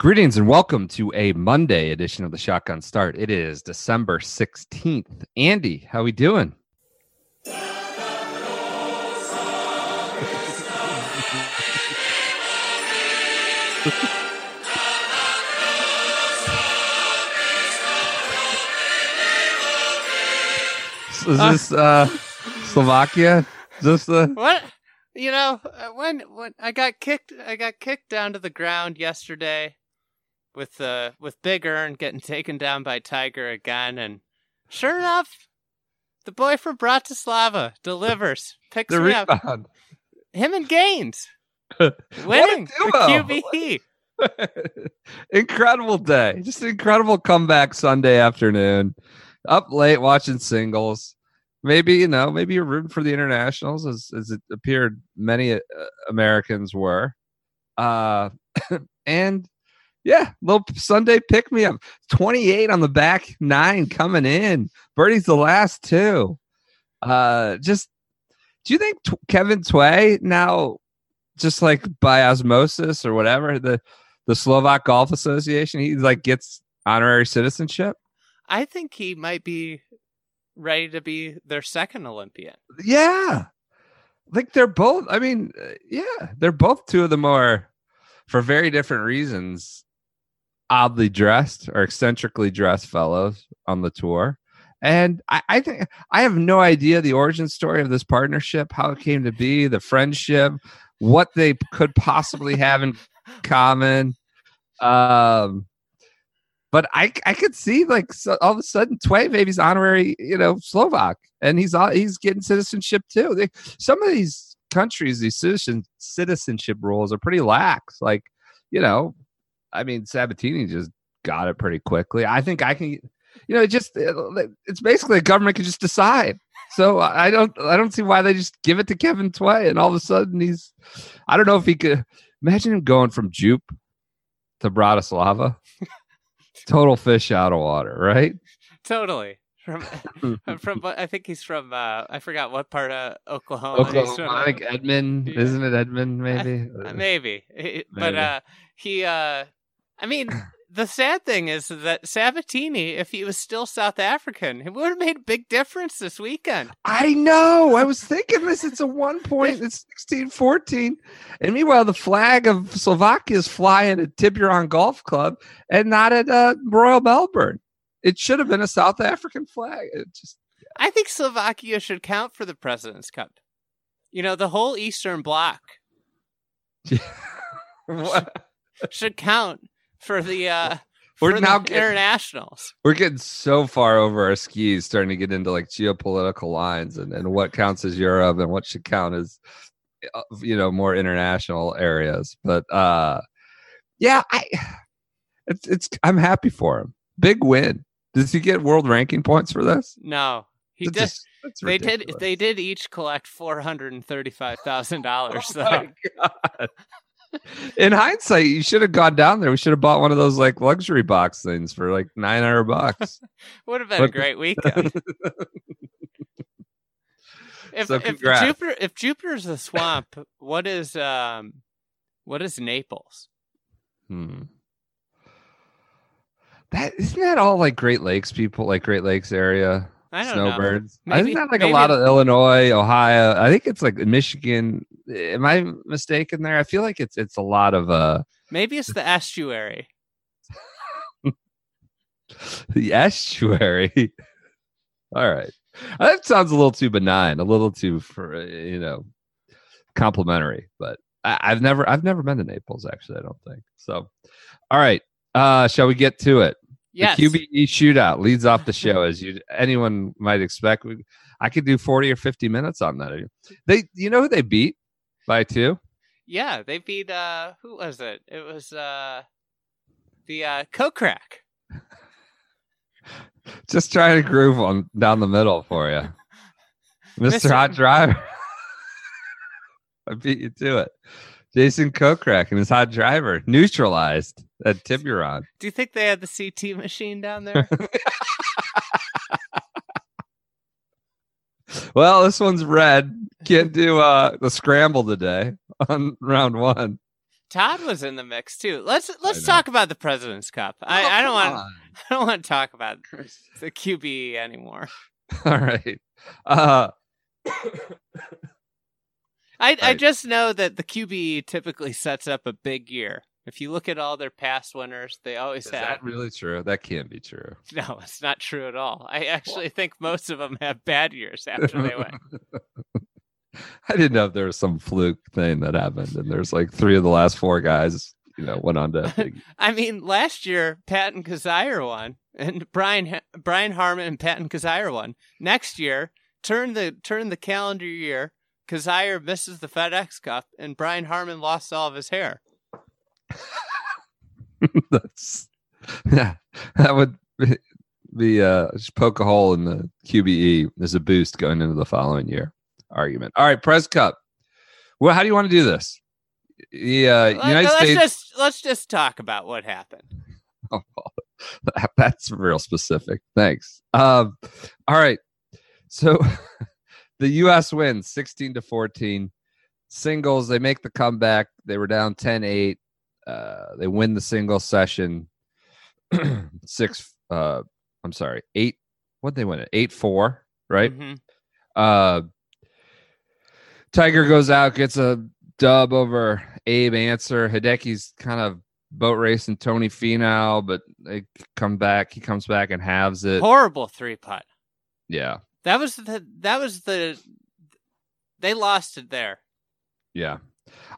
Greetings and welcome to a Monday edition of the Shotgun Start. It is December 16th. Andy, how we doing? Is this uh, Slovakia? Is this the What? You know, uh, when when I got kicked, I got kicked down to the ground yesterday, with uh with Big Ern getting taken down by Tiger again, and sure enough, the boy from Bratislava delivers, picks the me up. Him and Gainz winning the duo! QB. incredible day. Just an incredible comeback Sunday afternoon. Up late watching singles. Maybe, you know, maybe you're rooting for the internationals as, as it appeared many uh, Americans were. Uh, and yeah, little Sunday pick me up. 28 on the back nine coming in. Birdie's the last two. Uh, just do you think T- Kevin Tway now, just like by osmosis or whatever, the the Slovak Golf Association, he like gets honorary citizenship? I think he might be ready to be their second Olympian. Yeah, like they're both. I mean, uh, yeah, they're both two of the more, for very different reasons, oddly dressed or eccentrically dressed fellows on the tour. And I, I think I have no idea the origin story of this partnership, how it came to be, the friendship, what they could possibly have in common. Um, but I I could see like so, all of a sudden Tway maybe he's honorary, you know, Slovak, and he's all, he's getting citizenship too. They, some of these countries, these citizen citizenship rules are pretty lax. Like, you know, I mean, Sabbatini just got it pretty quickly. I think I can, you know, it just it's basically the government can just decide. So I don't I don't see why they just give it to Kevin Tway, and all of a sudden he's I don't know if he could imagine him going from Jupe to Bratislava. Total fish out of water, right? Totally. From from I think he's from uh I forgot what part of Oklahoma. Oklahoma, from. I think Edmond, Yeah. isn't it Edmond? Maybe. Uh, maybe. It- But uh he uh I mean the sad thing is that Sabbatini, if he was still South African, it would have made a big difference this weekend. I know. I was thinking this. It's a one point. It's 16 14. And meanwhile, the flag of Slovakia is flying at Tiburon Golf Club and not at uh, Royal Melbourne. It should have been a South African flag. It just I think Slovakia should count for the President's Cup. You know, the whole Eastern Bloc What? should count for the uh We're for now the getting- internationals. we're getting so far over our skis, starting to get into like geopolitical lines and, and what counts as Europe and what should count as uh, you know more international areas. But uh yeah, I it's it's I'm happy for him. Big win. Does he get world ranking points for this? No. He did just- they did they did each collect four hundred and thirty five thousand dollars. Oh my God. In hindsight, you should have gone down there. We should have bought one of those like luxury box things for like nine hundred bucks. Would have been a great weekend. If, So if. Jupiter if Jupiter's a swamp, what is um what is Naples? Hmm. That isn't that all like Great Lakes people, like Great Lakes area I don't know. snowbirds. Maybe- isn't that like maybe a lot of Illinois, Ohio? I think it's like Michigan. Am I mistaken there? I feel like it's it's a lot of uh Maybe it's the estuary. the estuary. all right, that sounds a little too benign, a little too for uh, you know complimentary, but I, I've never I've never been to Naples actually. I don't think so. All right, uh, shall we get to it? Yes. The QBE shootout leads off the show as you anyone might expect. I could do forty or fifty minutes on that. They, you know who they beat by two? Yeah, they beat uh who was it? It was uh the uh Kokrak. Just trying to groove on down the middle for you, Mister Mr. Hot Driver. I beat you to it. Jason Kokrak and his hot driver neutralized at Tiburon. Do you think they had the CT machine down there? Well, this one's red. Can't do uh the scramble today on round one. Todd was in the mix too. Let's let's talk about the President's Cup. I, Oh, I don't want. I don't want to talk about the QB anymore. All right. Uh I I just know that the QB typically sets up a big year. If you look at all their past winners, they always is have. that really true? That can't be true. No, it's not true at all. I actually think most of them have bad years after they win. I didn't know if there was some fluke thing that happened, and there's like three of the last four guys, you know, went on to. I mean, last year Patton Kizzire won, and Brian Brian Harman and Patton Kizzire won. Next year, turn the turn the calendar year. Kizzire misses the FedEx Cup, and Brian Harman lost all of his hair. that's yeah, that would be- be uh just poke a hole in the QBE as a boost going into the following year argument. All right, Press Cup. Well, how do you want to do this? Yeah, uh, Let- United let's States. just let's just talk about what happened. Oh, that's real specific. Thanks. Um, all right. So the U.S. wins 16 to 14. Singles, they make the comeback. They were down 10 8. Uh, they win the single session. Six, uh, I'm sorry, eight. What'd they win it? 8 4, right? Mhm. Uh, Tiger goes out, gets a dub over Abe Ancer. Hideki's kind of boat racing Tony Finau, but they come back. He comes back and halves it. Horrible three putt. Yeah, That was the that was the they lost it there. yeah.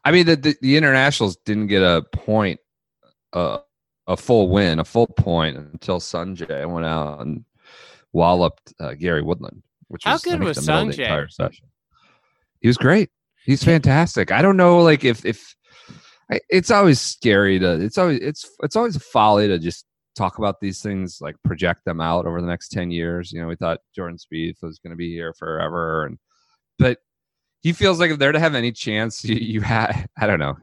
I mean, the the, the internationals didn't get a point, uh, a full win, a full point until Sungjae went out and walloped uh, Gary Woodland, which How was good was the middle the Sungjae? entire session. He was great. He's fantastic. I don't know, like if if I- it's always scary to it's always it's it's always a folly to just talk about these things like project them out over the next 10 years you know we thought jordan Spieth was going to be here forever and but he feels like if they're to have any chance you, you had i don't know.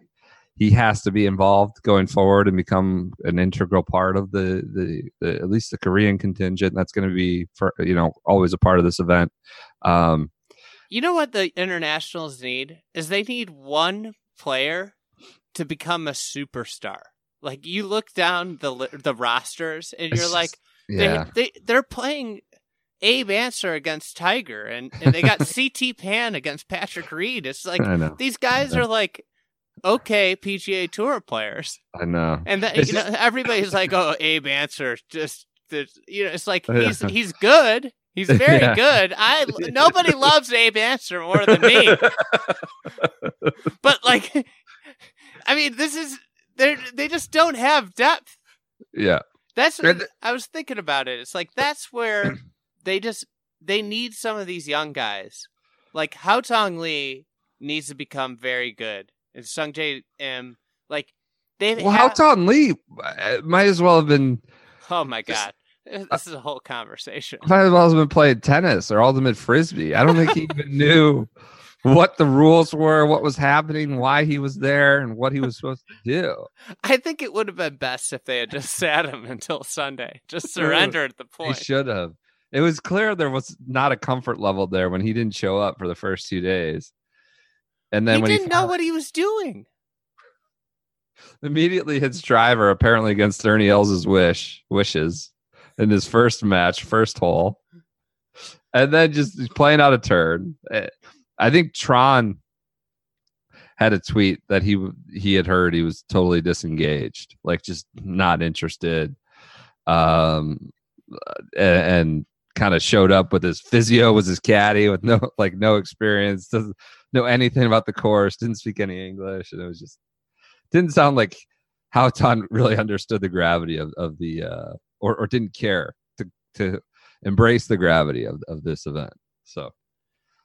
He has to be involved going forward and become an integral part of the, the, the at least the korean contingent. That's going to be for you know always a part of this event. Um You know what the internationals need? Is they need one player to become a superstar. Like you look down the the rosters and you're like yeah. they, they they're playing Abe Ancer against Tiger and, and they got CT Pan against Patrick Reed. It's like these guys are like okay PGA Tour players. i know And that you know everybody's like oh Abe Ancer just you know it's like he's he's good. He's very Yeah. good. I nobody loves Abe Ancer more than me. But like, I mean, this is they they just don't have depth. yeah That's I was thinking about it. It's like that's where they just they need some of these young guys. Like Haotong Li needs to become very good, and Sung Jae Im like they well have. how Tom lee uh, might as well have been oh my god, this is a whole conversation. might as well have been playing tennis or ultimate frisbee. I don't think he even knew what the rules were, what was happening, why he was there, and what he was supposed to do. I think it would have been best if they had just sat him until Sunday, just surrendered at the point. He should have. It was clear there was not a comfort level there when he didn't show up for the first two days. And then he when didn't he know what he was doing. immediately hits driver, apparently against Ernie Els' wish wishes in his first match, first hole, and then just playing out a turn. Eh, I think Tron had a tweet that he he had heard he was totally disengaged, like just not interested, um, and kind of showed up with his physio was his caddy with no like no experience. Doesn't know anything about the course, didn't speak any English, and it was just didn't sound like Haotong really understood the gravity of, of the uh or, or didn't care to to embrace the gravity of, of this event. So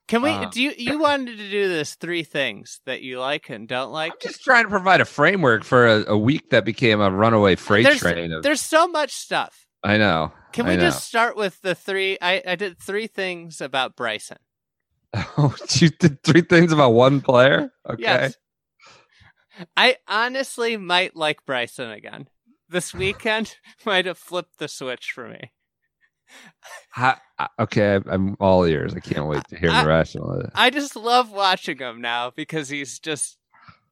Can we? Uh, do you you wanted to do this three things that you like and don't like? I'm just trying to provide a framework for a, a week that became a runaway freight there's, train of there's so much stuff. I know. Can I we know. just start with the three? I, I did three things about Bryson. Oh, you did three things about one player? Okay. Yes. I honestly might like Bryson again. This weekend might have flipped the switch for me. Uh, okay, I'm all ears. I can't wait to hear I- the rational. I just love watching him now because he's just.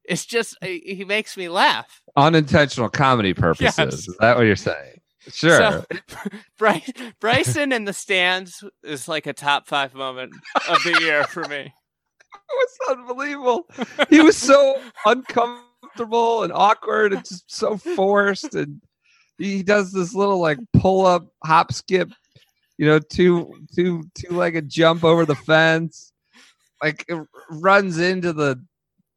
It's just he he makes me laugh. Unintentional comedy purposes. Yes. Is that what you're saying? Sure. So, Bry- Bryson in the stands is like a top five moment of the year for me. it was unbelievable. He was so uncomfortable and awkward and just so forced. And he does this little like pull up, hop, skip, you know, two two two legged jump over the fence. Like it runs into the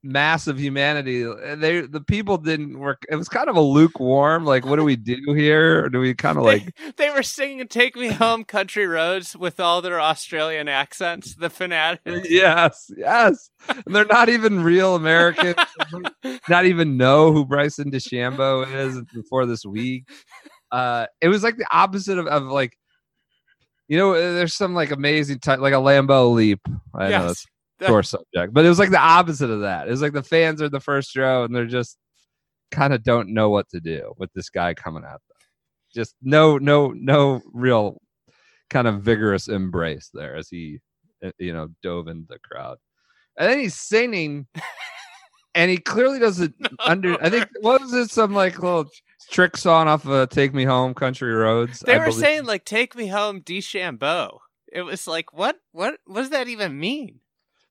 mass of humanity. They the people didn't work. It was kind of a lukewarm. Like, what do we do here? Or do we kind of like they, they were singing "Take Me Home, Country Roads" with all their Australian accents. The fanatics. yes, yes. And they're not even real Americans. not even know who Bryson DeChambeau is before this week. Uh, it was like the opposite of, of like, you know, there's some like amazing type, like a Lambeau leap. I Yes. a sore subject, but it was like the opposite of that. It was like the fans are in the first row and they're just kind of don't know what to do with this guy coming at them. Just no, no, no real kind of vigorous embrace there as he, uh, you know, dove into the crowd. And then he's singing, and he clearly doesn't under. I think what was it? Some like little trick song off of "Take Me Home, Country Roads." They I were believe. saying like "Take Me Home, DeChambeau." It was like, what? What? What does that even mean?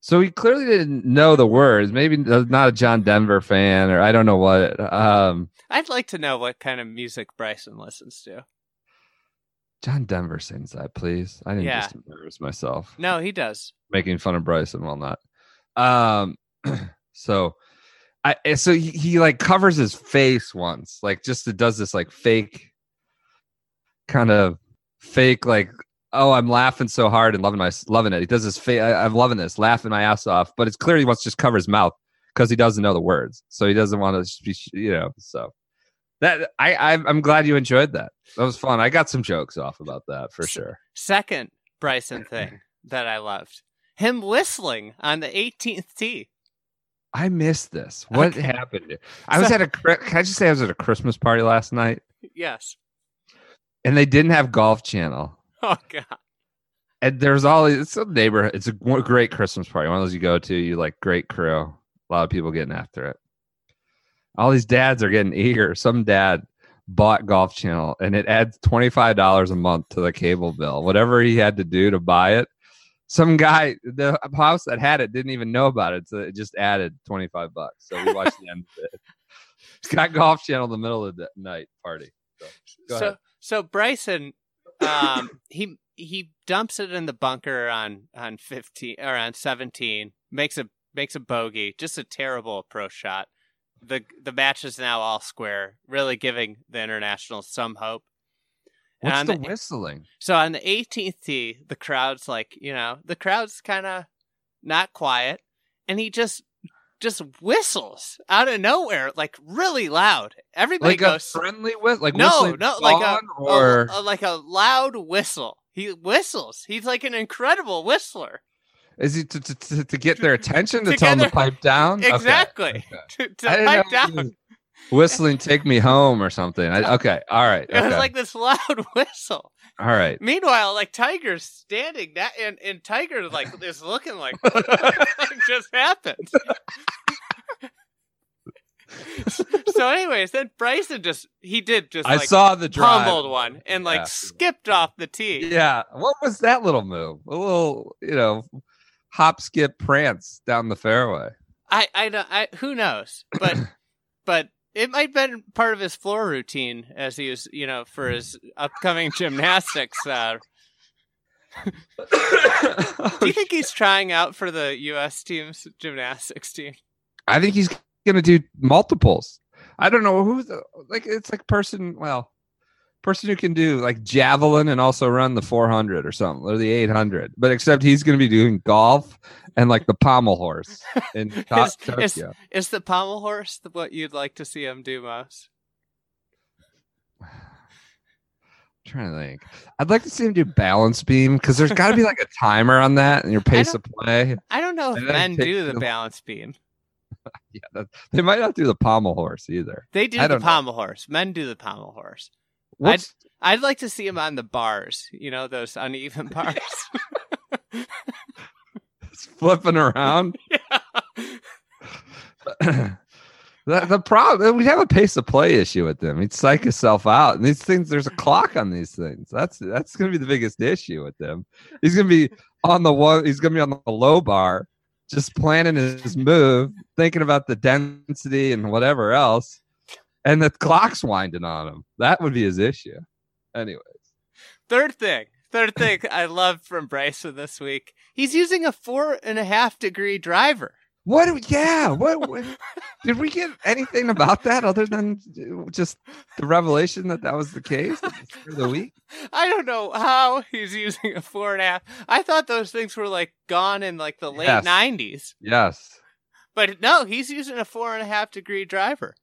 So he clearly didn't know the words. Maybe not a John Denver fan, or I don't know what. Um, I'd like to know what kind of music Bryson listens to. John Denver sings that, please. I didn't Yeah. just embarrass myself No, he does. making fun of Bryson while not. Um, so I eh, so he, he like covers his face once, like just it does this like fake kind of fake like oh I'm laughing so hard and loving my loving it. He does this fake I'm loving this, laughing my ass off, but it's clearly he wants to just cover his mouth because he doesn't know the words, so he doesn't want to be you know so. That I I'm, I'm glad you enjoyed that. That was fun. I got some jokes off about that for sure. Second Bryson thing that I loved him whistling on the 18th tee. I missed this. What Okay. happened? I was at a. Can I just say I was at a Christmas party last night, Yes. and they didn't have Golf Channel. Oh God. And there's all these- it's a neighborhood. It's a great Christmas party. One of those you go to. You like great crew. A lot of people getting after it. All these dads are getting eager. Some dad bought Golf Channel, and it adds twenty five dollars a month to the cable bill. Whatever he had to do to buy it. Some guy, the house that had it, didn't even know about it, so it just added twenty five bucks. So we watched the end of it. It's got Golf Channel in the middle of the night party. So, so so Bryson, um, he he dumps it in the bunker on on 15 or on 17. Makes a makes a bogey. Just a terrible approach shot. The the match is now all square, really giving the international some hope. What's the the- whistling? So on the 18th tee, the crowd's like, you know, the crowd's kind of not quiet, and he just just whistles out of nowhere, like really loud. Everybody Like goes friendly whistle? Like no, no, like a, or a- a- like a loud whistle. He whistles. He's like an incredible whistler. is he to, to, to, get their attention to, To tell them to pipe down? Exactly. okay. To, to pipe down. whistling "Take Me Home" or something. I, okay, all right, It was like this loud whistle. All right. Meanwhile, like Tiger's standing that, and and Tiger like is looking like what just happened. so, anyways, then Bryson just he did just I like saw the drive. pummeled one and like Yeah. skipped off the tee. Yeah, what was that little move? A little, you know, hop, skip, prance down the fairway. I I don't I who knows, but but it might have been part of his floor routine as he was you know for his upcoming gymnastics uh, Do you think he's trying out for the U.S. team's gymnastics team? I think he's gonna do multiples. I don't know who's like it's like person well person who can do like javelin and also run the 400 or something or the 800 but except he's going to be doing golf and like the pommel horse in Is- Tokyo. is- Is the pommel horse what you'd like to see him do most? I'm trying to think i'd like to see him do balance beam because there's got to be like a timer on that and your pace of play I don't know if men do the balance beam. yeah that, they might not do the pommel horse either They do the don't know. pommel horse. Men do the pommel horse. What's I'd like to see him on the bars. You know those uneven bars. flipping around yeah. the, the problem we have a pace of play issue with them. He'd psych himself out. And these things, there's a clock on these things. That's that's gonna be the biggest issue with them. He's gonna be on the one. He's gonna be on the low bar, just planning his move, thinking about the density and whatever else, and the clock's winding on him. That would be his issue. Anyways, Third thing. Third thing I love from Bryson this week. He's using a four and a half degree driver. what? Yeah. What? what did we get anything about that other than just the revelation that that was the case for the week? I don't know how he's using a four and a half. I thought those things were like gone in like the late Yes. nineties, Yes. but no, he's using a four and a half degree driver.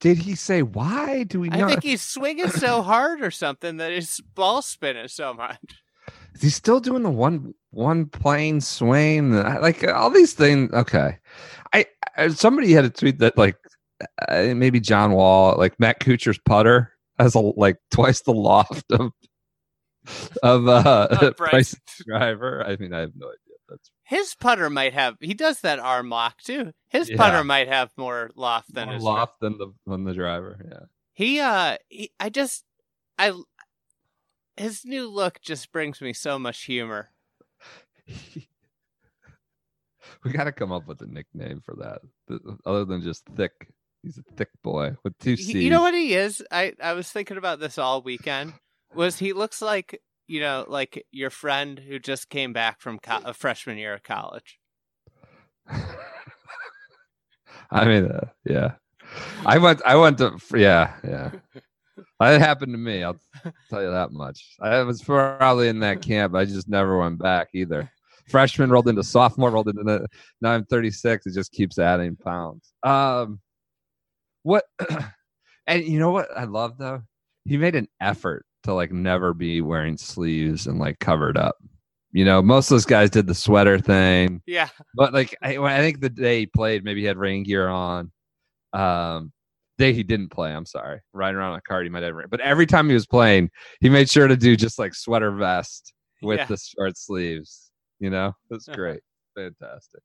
Did he say why? Do we I think he's swinging so hard or something that his ball spinning so much. Is he still doing the one one plane swing? Like all these things. Okay, I, I somebody had a tweet that like uh, maybe John Wall, like Matt Kuchar's putter has a like twice the loft of of uh, Uh, Bryce Driver. I mean, I have no idea. That's His putter might have. He does that arm lock too. His Yeah. putter might have more loft than more his loft than the than the driver. Yeah. He uh he, I just I his new look just brings me so much humor. we got to come up with a nickname for that, other than just thick. He's a thick boy with two C's. You know what he is? I I was thinking about this all weekend. Was he looks like, you know, like your friend who just came back from co- a freshman year of college. I mean, uh, yeah. I went. I went to. Yeah, yeah. That happened to me. I'll tell you that much. I was probably in that camp. I just never went back either. Freshman rolled into sophomore, rolled into the, now I'm 36. It just keeps adding pounds. Um, what? and you know what I love though? He made an effort to like never be wearing sleeves and like covered up. You know, most of those guys did the sweater thing. Yeah. But like I, I think the day he played, maybe he had rain gear on. Um, day he didn't play, I'm sorry, riding around on a cart, he might have rain. But every time he was playing, he made sure to do just like sweater vest with Yeah. the short sleeves. You know, that's Uh-huh. great, fantastic.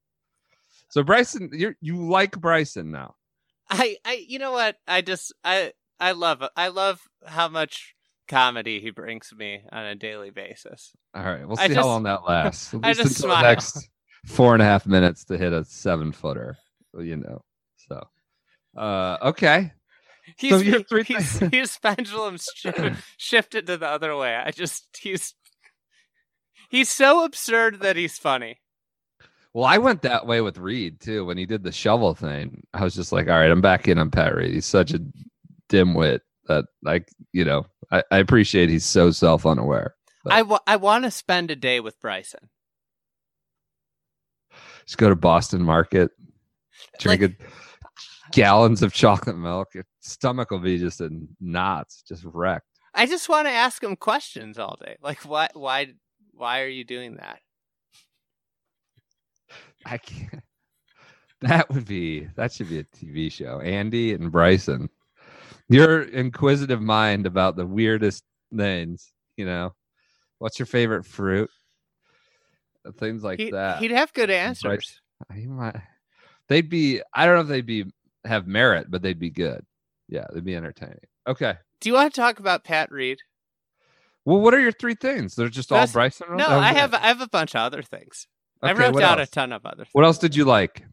So Bryson, you you like Bryson now? I I you know what? I just I I love. I love how much comedy he brings me on a daily basis. All right, we'll I see just- how long that lasts. I just smile. the next four and a half minutes to hit a seven footer. You know, so uh, okay. He's your three he's, things- his pendulum's shi- shifted to the other way. I just he's he's so absurd that he's funny. Well, I went that way with Reed too when he did the shovel thing. I was just like, all right, I'm back in on Pat Reed. He's such a dimwit that, like, you know, I, I appreciate he's so self unaware. I I want to spend a day with Bryson. Just go to Boston Market, drink Like- it, gallons of chocolate milk. Your stomach will be just in knots, just wrecked. I just want to ask him questions all day. Like why why why are you doing that? I can't. That would be that should be a TV show. Andy and Bryson. Your inquisitive mind about the weirdest things, you know. What's your favorite fruit? Things like He, that. He'd have good answers. He might- they'd be I don't know if they'd be have merit, but they'd be good. Yeah, they'd be entertaining. Okay. Do you want to talk about Pat Reed? Well, what are your three things? They're just all That's- Bryson. No, I okay. have I have a bunch of other things. I wrote down else? a ton of other. Things. What else did you like?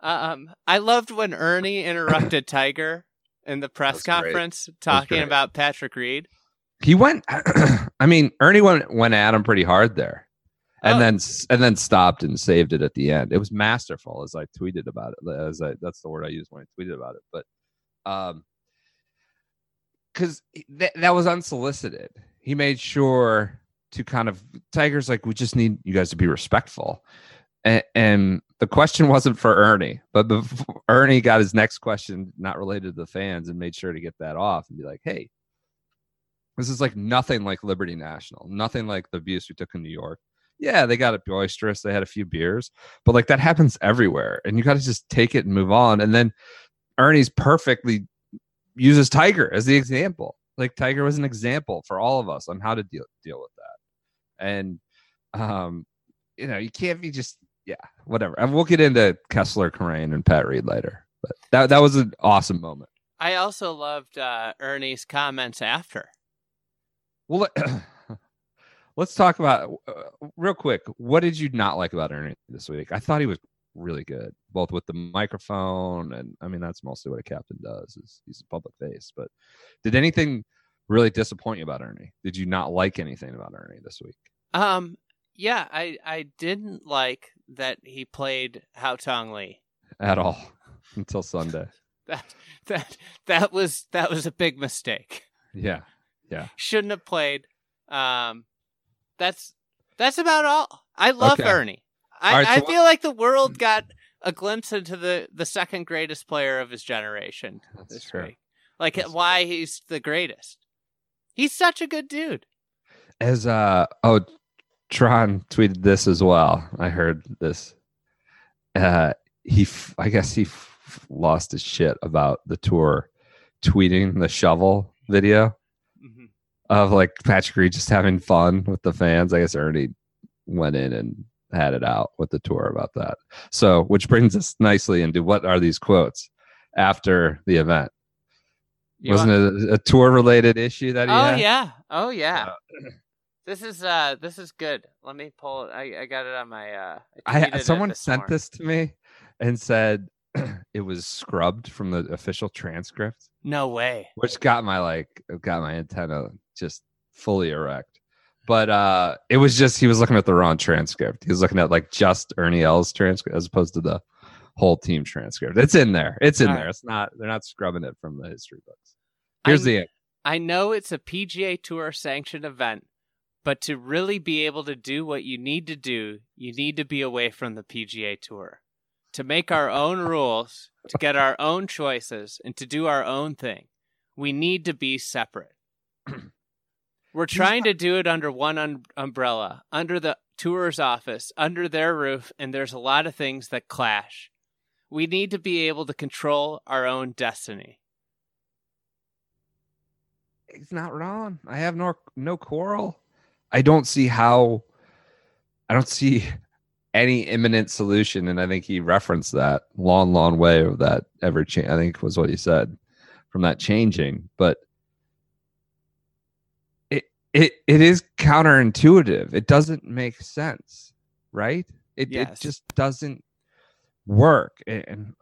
Um, I loved when Ernie interrupted Tiger in the press That's great. conference talking about Patrick Reed. He went. I mean, Ernie went went at him pretty hard there, and Oh. then and then stopped and saved it at the end. It was masterful, as I tweeted about it. As I that's the word I used when I tweeted about it. But um, because that that was unsolicited. He made sure to kind of Tigers like we just need you guys to be respectful, and, and the question wasn't for Ernie, but Ernie got his next question not related to the fans and made sure to get that off and be like, hey. This is like nothing like Liberty National, nothing like the abuse we took in New York. Yeah, they got it boisterous. They had a few beers, but like that happens everywhere, and you got to just take it and move on. And then Ernie's perfectly uses Tiger as the example. Like Tiger was an example for all of us on how to deal deal with that. And um, you know, you can't be just yeah, whatever. And we'll get into Kessler, Karain, and Pat Reed later. But that that was an awesome moment. I also loved uh, Ernie's comments after. Well, let- let's talk about uh, real quick. What did you not like about Ernie this week? I thought he was really good, both with the microphone and I mean that's mostly what a captain does. Is he's a public face. But did anything really disappoint you about Ernie? Did you not like anything about Ernie this week? Um, yeah, I I didn't like that he played Haotong Li. At all until Sunday. That that that was that was a big mistake. Yeah. Yeah. Shouldn't have played. Um, that's that's about all. I love Okay. Ernie. I, right, so I what- feel like the world got a glimpse into the the second greatest player of his generation That's this true. week. Like That's why he's the greatest. He's such a good dude. As uh oh Tron tweeted this as well. I heard this. Uh he f- I guess he f- lost his shit about the tour tweeting the shovel video Mhm. of like Patrick Reed just having fun with the fans. I guess Ernie went in and had it out with the tour about that. So, which brings us nicely into what are these quotes after the event? You Wasn't it a, a tour related issue that he Oh had? yeah. Oh yeah. Uh, This is uh this is good. Let me pull it. I, I got it on my uh I it someone this sent morning. this to me and said it was scrubbed from the official transcript, No way. which got my like got my antenna just fully erect. But uh it was just he was looking at the wrong transcript. He was looking at like just Ernie Els' transcript as opposed to the whole team transcript. It's in there. It's in All there. right. It's not they're not scrubbing it from the history books. Here's I'm- the I know it's a PGA Tour sanctioned event, but to really be able to do what you need to do, you need to be away from the PGA Tour. To make our own rules, to get our own choices, and to do our own thing, we need to be separate. We're trying to do it under one un- umbrella, under the tour's office, under their roof, and there's a lot of things that clash. We need to be able to control our own destiny. He's not wrong. I have no no quarrel. I don't see how. I don't see any imminent solution, and I think he referenced that long, long way of that ever change. I think was what he said from that changing, but it it it is counterintuitive. It doesn't make sense, right? It Yes. it just doesn't work. And-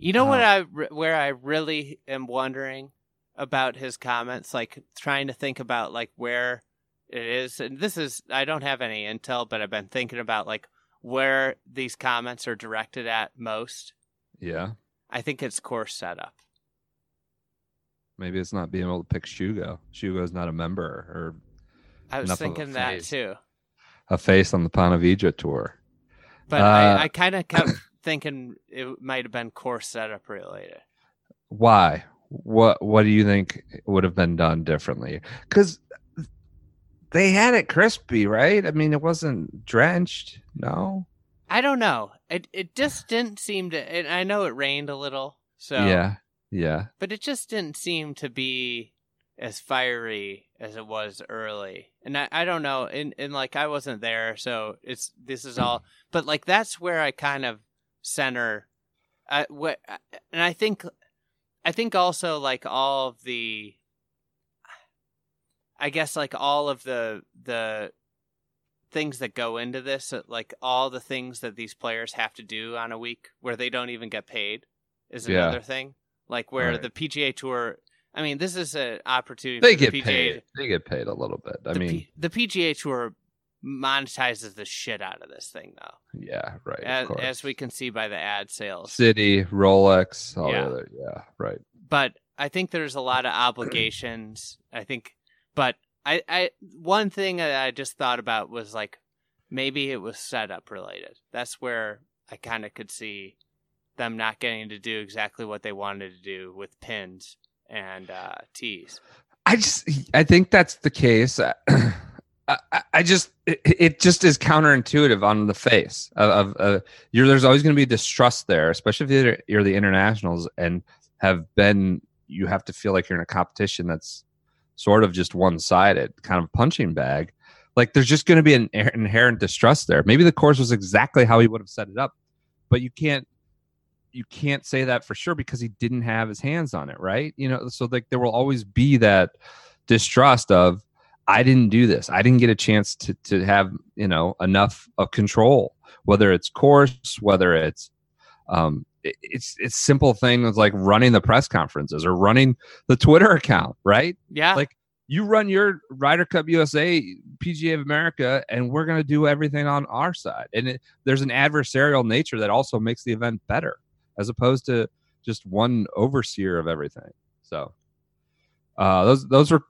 You know what Uh, I where I really am wondering about his comments, like trying to think about like where it is, and this is I don't have any intel, but I've been thinking about like where these comments are directed at most. yeah, I think it's course setup. maybe it's not being able to pick Shugo. Shugo's not a member or I was Enough of a thinking that too, a face on the Panavija tour. but Uh, I, I kind of kept thinking it might have been course setup related. Why? What What do you think would have been done differently? Because they had it crispy, right? I mean, it wasn't drenched. No. I don't know. It it just didn't seem to. And I know it rained a little, so Yeah. Yeah. but it just didn't seem to be as fiery as it was early and i, I don't know and, and like i wasn't there so it's this is all but like that's where i kind of center I, what uh, and i think i think also like all of the i guess like all of the the things that go into this like all the things that these players have to do on a week where they don't even get paid is Yeah. another thing like where Right. the PGA Tour I mean, this is an opportunity. They for the get PGA paid. They get paid a little bit. I the, mean, P- the PGA Tour monetizes the shit out of this thing, though, yeah, right. as, as we can see by the ad sales. Citi, Rolex, all Yeah. the other. Yeah, right. But I think there's a lot of obligations. I think, but I, I, one thing that I just thought about was like maybe it was setup related. That's where I kind of could see them not getting to do exactly what they wanted to do with pins and uh, tees. I just I think that's the case. I, I- just it, just is counterintuitive on the face of, of uh, there's always going to be distrust there, especially if you're, you're the internationals and have been you have to feel like you're in a competition that's sort of just one sided kind of punching bag. Like there's just going to be an inherent distrust there. Maybe the course was exactly how he would have set it up, but you can't you can't say that for sure because he didn't have his hands on it, right? You know, so like there will always be that distrust of I didn't do this. I didn't get a chance to to have, you know, enough of control, whether it's course, whether it's um it's it's simple things like running the press conferences or running the Twitter account, right? Yeah, Like, You run your Ryder Cup USA, PGA of America, and we're going to do everything on our side. And it, there's an adversarial nature that also makes the event better, as opposed to just one overseer of everything. So, uh, those those were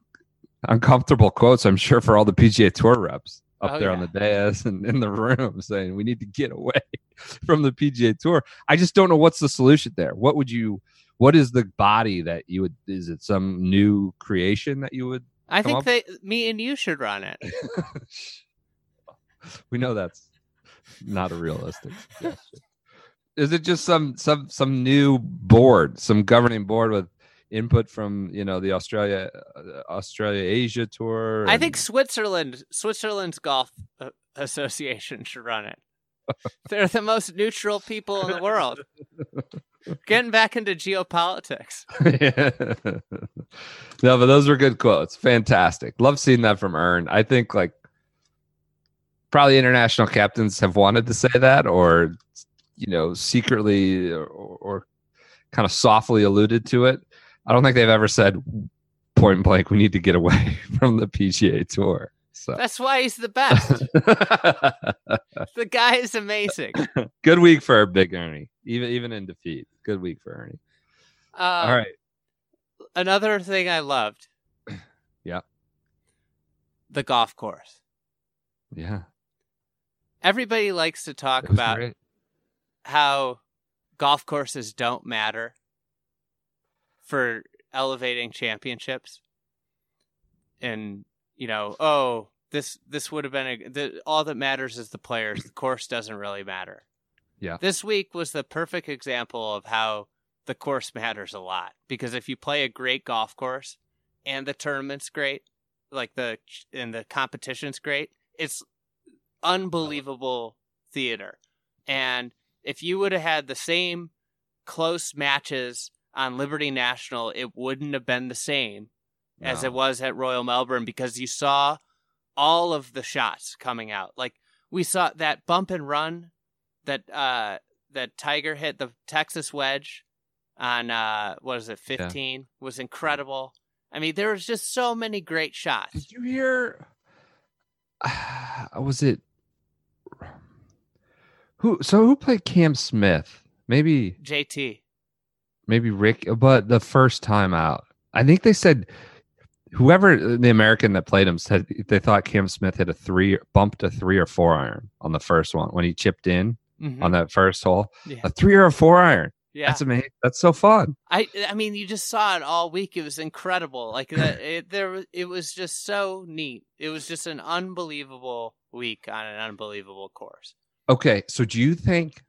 uncomfortable quotes, I'm sure, for all the PGA Tour reps Oh, up Oh, there on the dais and in the room, saying we need to get away from the PGA Tour. I just don't know what's the solution there. What would you? What is the body that you would? Is it some new creation that you would? I think they, me and you should run it. we know that's not a realistic suggestion. Is it just some some some new board, some governing board with input from you know the Australia uh, Australia Asia tour? I think Switzerland, Switzerland's golf uh, association should run it. They're the most neutral people in the world. Getting back into geopolitics. yeah. no, but those were good quotes. Fantastic. Love seeing that from Ern. I think like probably international captains have wanted to say that or you know secretly or, or kind of softly alluded to it. I don't think they've ever said point blank we need to get away from the PGA tour. So That's why he's the best. the guy is amazing. good week for Big Ernie. Even even in defeat. Good week for Ernie. Uh, All right. Another thing I loved. Yeah. The golf course. Yeah. Everybody likes to talk about great. how golf courses don't matter for elevating championships. And you know oh this this would have been a the, all that matters is the players. The course doesn't really matter. Yeah. this week was the perfect example of how the course matters a lot. Because if you play a great golf course and the tournament's great like the and the competition's great it's unbelievable theater. And if you would have had the same close matches on Liberty National, it wouldn't have been the same as it was at Royal Melbourne because you saw all of the shots coming out. Like we saw that bump and run that uh that Tiger hit the Texas wedge on uh what is it 15 was incredible. I mean there was just so many great shots. Did you hear? was it who? So who played Cam Smith? Maybe JT. Maybe Rick, but the first time out, I think they said whoever the American that played him said they thought Cam Smith hit a three, bumped a three or four iron on the first one when he chipped in Mhm. on that first hole. Yeah. A three or a four iron. Yeah. That's amazing. That's so fun. I I mean, you just saw it all week. It was incredible. Like that, it there was- it was just so neat. It was just an unbelievable week on an unbelievable course. Okay, so do you think?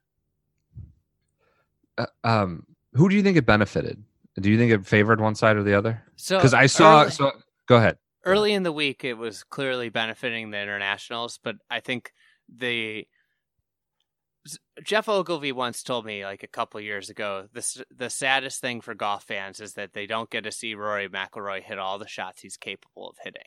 Uh, um, who do you think it benefited? Do you think it favored one side or the other? So Because I saw. early, So go ahead. early in the week, it was clearly benefiting the internationals, but I think the Geoff Ogilvy once told me like a couple years ago, the the saddest thing for golf fans is that they don't get to see Rory McIlroy hit all the shots he's capable of hitting.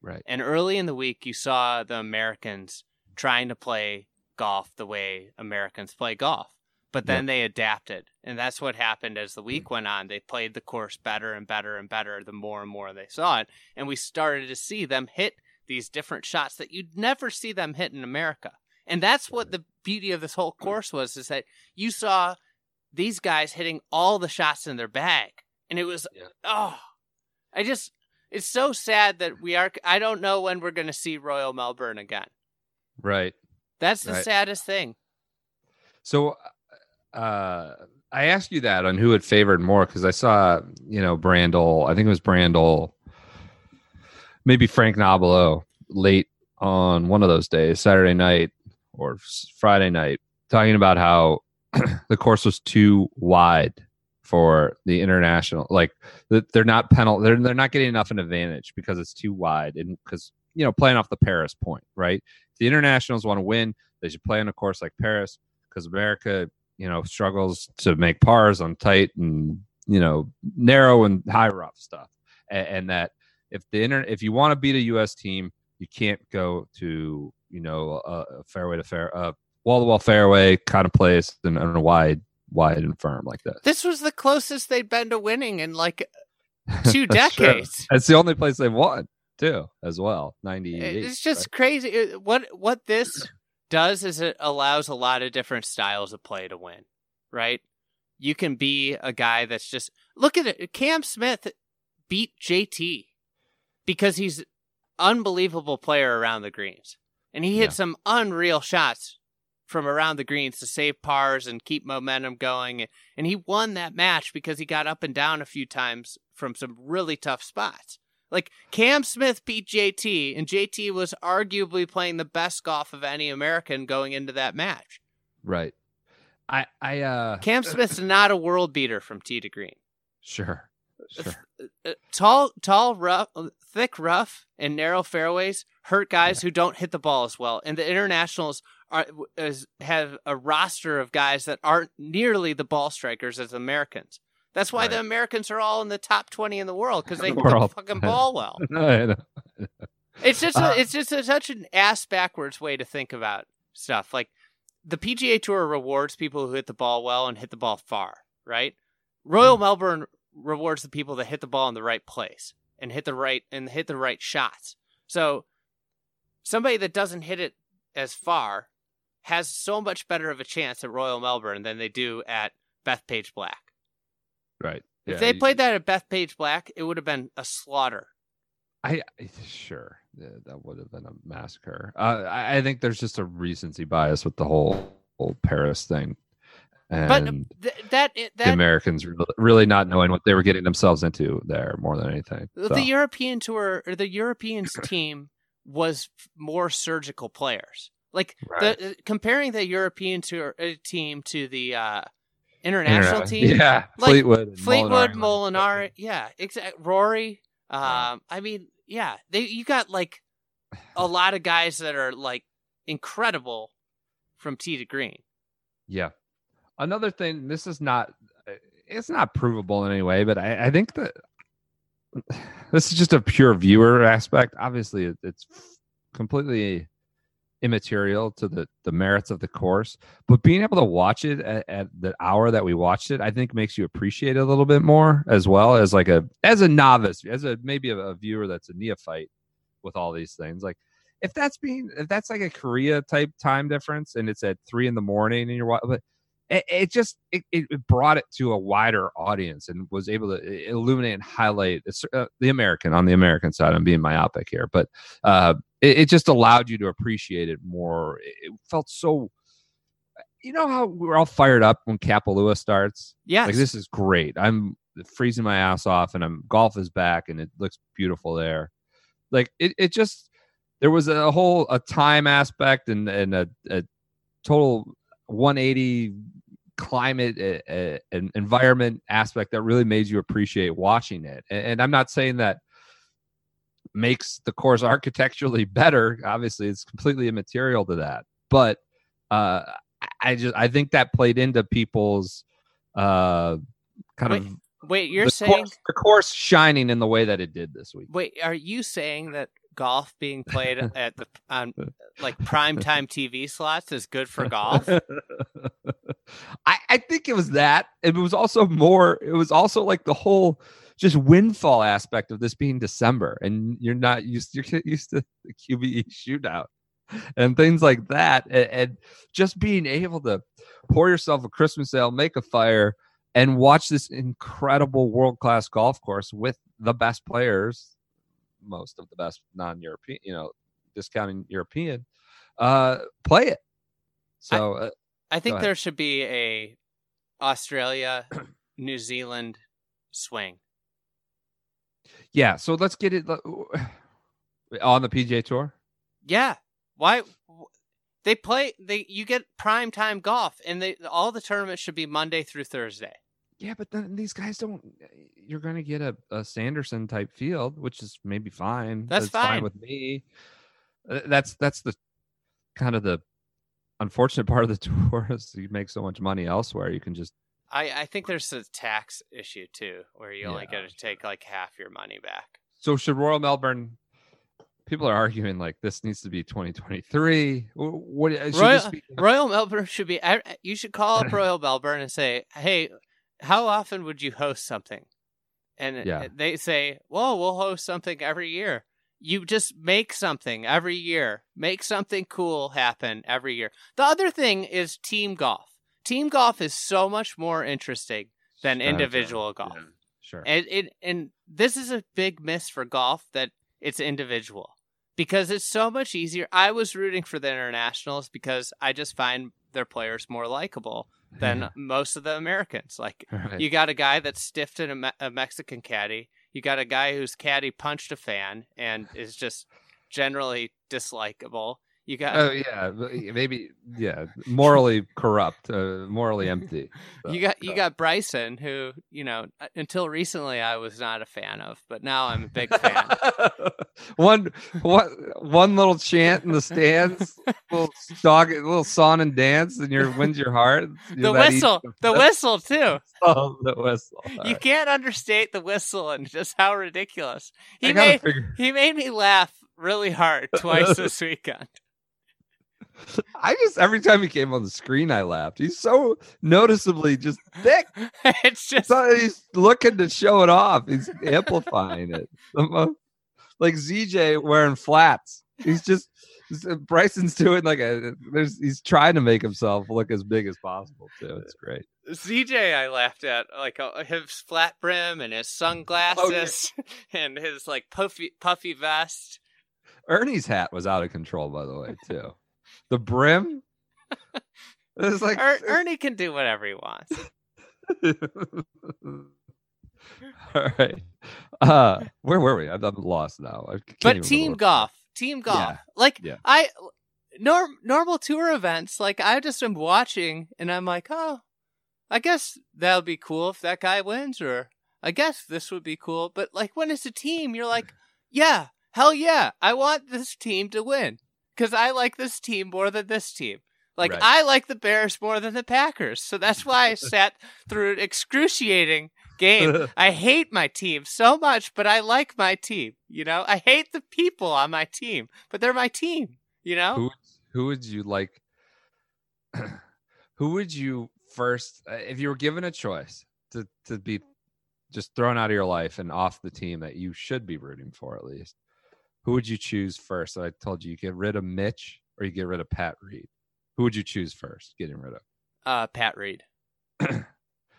Right. And early in the week, you saw the Americans trying to play golf the way Americans play golf. But then they adapted. And that's what happened as the week mm. went on. They played the course better and better and better the more and more they saw it. And we started to see them hit these different shots that you'd never see them hit in America. And that's what the beauty of this whole mm. course was is that you saw these guys hitting all the shots in their bag. And it was Yeah. oh I just it's so sad that we are I don't know when we're gonna see Royal Melbourne again. Right. That's the Right. saddest thing. So, uh, I asked you that on who it favored more because I saw, you know, Brandel. I think it was Brandel, maybe Frank Nobilo late on one of those days, Saturday night or Friday night, talking about how the course was too wide for the international. Like they're not penal. They're they're not getting enough an advantage because it's too wide and because you know playing off the Paris point, right? The internationals want to win. They should play on a course like Paris because America, you know, struggles to make pars on tight and you know narrow and high rough stuff, and, and that if the internet, if you want to beat a U.S. team, you can't go to you know a, a fairway to fair, uh, wall to wall fairway kind of place and, and a wide wide and firm like this. This was the closest they'd been to winning in like two That's true. decades. It's the only place they've won too, as well. Ninety. It's just crazy. What what this does is it allows a lot of different styles of play to win, right? You can be a guy that's just look at it. Cam Smith beat JT because he's unbelievable player around the greens, and he hit Yeah. some unreal shots from around the greens to save pars and keep momentum going. And he won that match because he got up and down a few times from some really tough spots. Like Cam Smith beat JT, and JT was arguably playing the best golf of any American going into that match. right. I I uh Cam Smith's not a world beater from tee to green. sure sure Uh, Tall, tall, rough, thick, rough, and narrow fairways hurt guys who don't hit the ball as well. And the internationals are is, have a roster of guys that aren't nearly the ball strikers as Americans. That's why the Americans are all in the top twenty in the world because they The hit the world. fucking ball well. Know. It's just Uh, a, it's just a, such an ass backwards way to think about stuff. Like the PGA Tour rewards people who hit the ball well and hit the ball far, right? Royal Hmm. Melbourne rewards the people that hit the ball in the right place and hit the right and hit the right shots. So somebody that doesn't hit it as far has so much better of a chance at Royal Melbourne than they do at Bethpage Black. Right. If Yeah, they you- played that at Bethpage Black, it would have been a slaughter. I I- sure yeah, that would have been a massacre. Uh, I, I think there's just a recency bias with the whole, whole Paris thing, and But th- that the that Americans re- really not knowing what they were getting themselves into there more than anything. The So, European tour or the Europeans team was more surgical players. Like Right. the uh, comparing the European tour uh, team to the uh, international team, yeah, like Fleetwood, Fleetwood, Molinari. Molinari, yeah, exact. Rory, um, Right. I mean, yeah, they you got like a lot of guys that are like incredible from tee to green. Yeah. Another thing, this is not it's not provable in any way, but I, I think that this is just a pure viewer aspect. Obviously, it, it's completely immaterial to the the merits of the course, but being able to watch it at, at the hour that we watched it, I think makes you appreciate it a little bit more as well as like a as a novice, as a maybe a, a viewer that's a neophyte with all these things. Like if that's being if that's like a Korea type time difference and it's at three in the morning and you're wa- but it, it just it, it brought it to a wider audience and was able to illuminate and highlight the uh, the American on the American side. I'm being myopic here, but uh, it, it just allowed you to appreciate it more. It, it felt so. You know how we're all fired up when Kapalua starts. Yes, Like this is great. I'm freezing my ass off, and I'm golf is back, and it looks beautiful there. Like it, it just there was a whole a time aspect and and a, a total 180 climate uh, uh, and environment aspect that really made you appreciate watching it. And, and I'm not saying that makes the course architecturally better. Obviously, it's completely immaterial to that, but uh, I- I just I think that played into people's uh kind Wait, of wait, you're the saying course, the course shining in the way that it did this week. Wait, are you saying that golf being played at the on like prime time TV slots is good for golf? I, I think it was that. It was also more, it was also like the whole just windfall aspect of this being December and you're not used you're used to the QBE shootout and things like that. And, and just being able to pour yourself a Christmas ale, make a fire, and watch this incredible world class golf course with the best players, most of the best non European, you know, discounting European, uh, play it. So uh, I think there should be a Australia, New Zealand swing. yeah, so let's get it on the PGA Tour. Yeah. Why they play they you get prime time golf and they all the tournaments should be Monday through Thursday. Yeah, but then these guys don't. Eh, you're going to get a, a Sanderson type field, which is maybe fine. That's fine. with me. Uh, That's that's the kind of the unfortunate part of the tour is you make so much money elsewhere. You can just I, I think there's a tax issue too, where you only Yeah. get to take like half your money back. so should Royal Melbourne. People are arguing like this needs to be 2023. What eh, should Royal, be? Royal Melbourne should be. You should call up Royal Melbourne and say, "Hey, how often would you host something?" And Yeah. they say, "Well, we'll host something every year." You just make something every year. Make something cool happen every year. The other thing is team golf. Team golf is so much more interesting than Gotcha. Uh, individual golf. Yeah, Sure. And it and this is a big miss for golf that it's individual because it's so much easier. I was rooting for the internationals because I just find their players more likable than most of the Americans. Like Right. you got a guy that's stiffed in a, Me- a Mexican caddy. You got a guy whose caddy punched a fan and is just generally dislikable. You got Oh yeah, maybe yeah, morally corrupt, uh, morally empty. you got you got Bryson, who you know uh, until recently I was not a fan of, but now I'm a big fan. one one one little chant in the stands, little dog, little song and dance, and your wins your heart. the You're that whistle, the whistle too. Oh, the whistle. All You right. can't understate the whistle and just how ridiculous. He made figure. he made me laugh really hard twice this weekend. I just every time he came on the screen, I laughed. He's so noticeably just thick. it's just So he's looking to show it off. He's amplifying it. Like ZJ wearing flats. He's just Bryson's doing like a. There's he's trying to make himself look as big as possible too. It's great. CJ. I laughed at like uh, his flat brim and his sunglasses and his like puffy puffy vest. Ernie's hat was out of control, by the way, too. The brim. It's like Er, Ernie can do whatever he wants. All right. Uh, where were we? I'm, I'm lost now. But team golf, team golf, Yeah. like Yeah. I norm normal tour events, like I just am watching and I'm like, oh, I guess that'll be cool if that guy wins, or I guess this would be cool. But like when it's a team, you're like, yeah, hell yeah, I want this team to win because I like this team more than this team. Like Right. I like the Bears more than the Packers, so that's why I sat through an excruciating game. I hate my team so much, but I like my team. You know, I hate the people on my team, but they're my team. You know, Who who would you like? who would you first, uh, if you were given a choice to to be just thrown out of your life and off the team that you should be rooting for at least? Who would you choose first? I told you you get rid of Mitch or you get rid of Pat Reed. Who would you choose first? Getting rid of. uh, Pat Reed.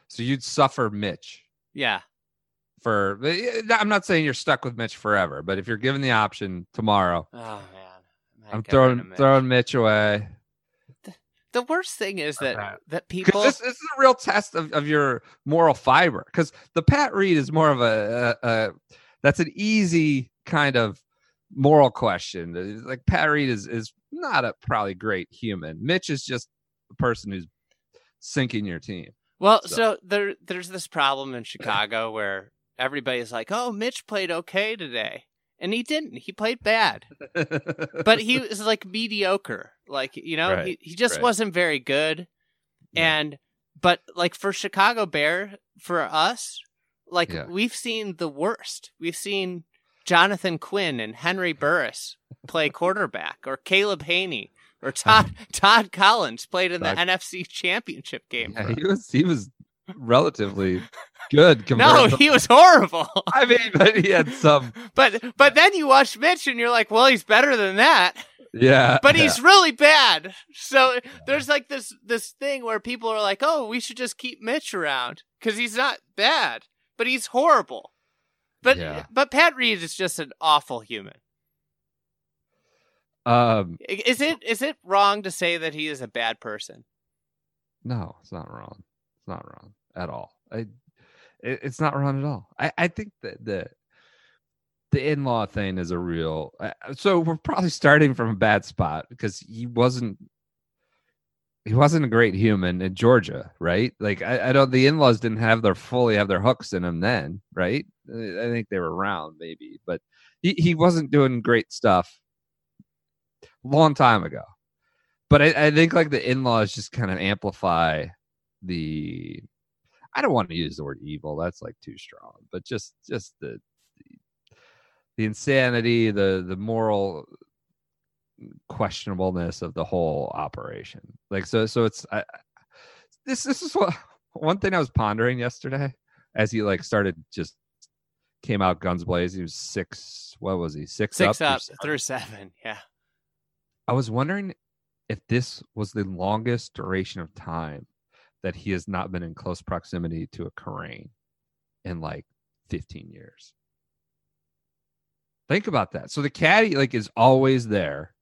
So you'd suffer Mitch Yeah, for. eh, I'm not saying you're stuck with Mitch forever, but if you're given the option tomorrow, oh man, I I'm throwing Mitch. throwing Mitch away. The worst thing is that that people. this, this is a real test of, of your moral fiber. Because the Pat Reed is more of a, a, a that's an easy kind of moral question. Like Pat Reed is is not a probably great human. Mitch is just a person who's sinking your team. Well, So- so there there's this problem in Chicago where everybody's like, "Oh, Mitch played okay today." And he didn't. He played bad. But he was like mediocre. Like, you know, Right, he, he just right. wasn't very good. Yeah. And but like for Chicago Bear, for us, like Yeah. we've seen the worst. We've seen Jonathan Quinn and Henry Burris play quarterback or Caleb Hanie Or Todd Todd Collins played in the Todd- NFC Championship game. Yeah, he was he was relatively good No, to- he was horrible. I mean, but he had some but but then you watch Mitch and you're like, well, he's better than that. yeah. But yeah. he's really bad. So there's like this this thing where people are like, oh, we should just keep Mitch around because he's not bad, but he's horrible. But Yeah. but Pat Reed is just an awful human. um Is it is it wrong to say that he is a bad person? no, it's not wrong. It's not wrong at all. I it, it's not wrong at all. I I think that the the in-law thing is a real I- so we're probably starting from a bad spot because he wasn't he wasn't a great human in Georgia, right? Like I, I don't the in-laws didn't have their fully have their hooks in him then, right? I think they were around maybe, but he, he wasn't doing great stuff long time ago. But I, I think like the in-laws just kind of amplify the I don't want to use the word evil, that's like too strong, but just just the the, the insanity, the the moral questionableness of the whole operation. Like so so it's I- this this is what one thing I was pondering yesterday as he like started just came out guns blazing. He was six what was he? Six, Six up, up seven? through seven. Yeah. I was wondering if this was the longest duration of time that he has not been in close proximity to a Karain in like 15 years. Think about that. So the caddy like is always there,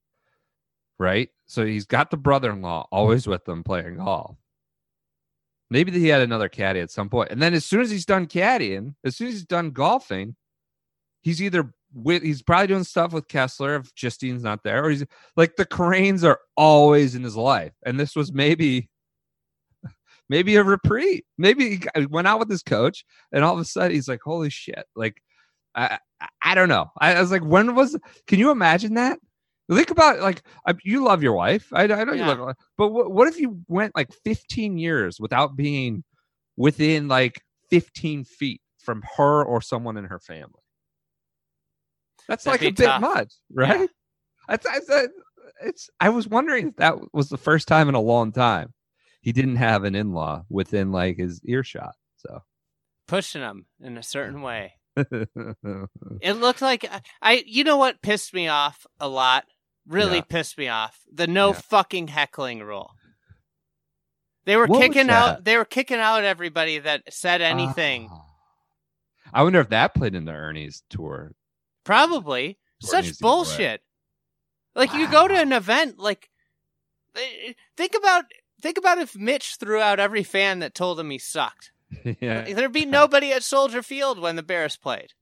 right? So he's got the brother-in-law always with him playing golf. Maybe he had another caddy at some point. And then as soon as he's done caddying, as soon as he's done golfing, he's either with he's probably doing stuff with Kessler if Justine's not there, or he's like the Karains are always in his life. And this was maybe maybe a reprieve. Maybe he went out with his coach, and all of a sudden he's like, "Holy shit!" Like, I I, don't know. I, I was like, when was? Can you imagine that? Think about like you love your wife. I, I know you love, her, but what, what if you went like 15 years without being within like 15 feet from her or someone in her family? That's That'd like a be bit much, right? I, I, I, it's. I was wondering if that was the first time in a long time he didn't have an in-law within like his earshot. So Pushing him in a certain way. It looked like I. You know what pissed me off a lot? Really Yeah. pissed me off. The no Yeah. fucking heckling rule. They were What kicking out. They were kicking out everybody that said anything. Ah. I wonder if that played into Ernie's tour. Probably such needs to go away. bullshit. Like you go to an event, like eh, think about think about if Mitch threw out every fan that told him he sucked. yeah. There'd be nobody at Soldier Field when the Bears played.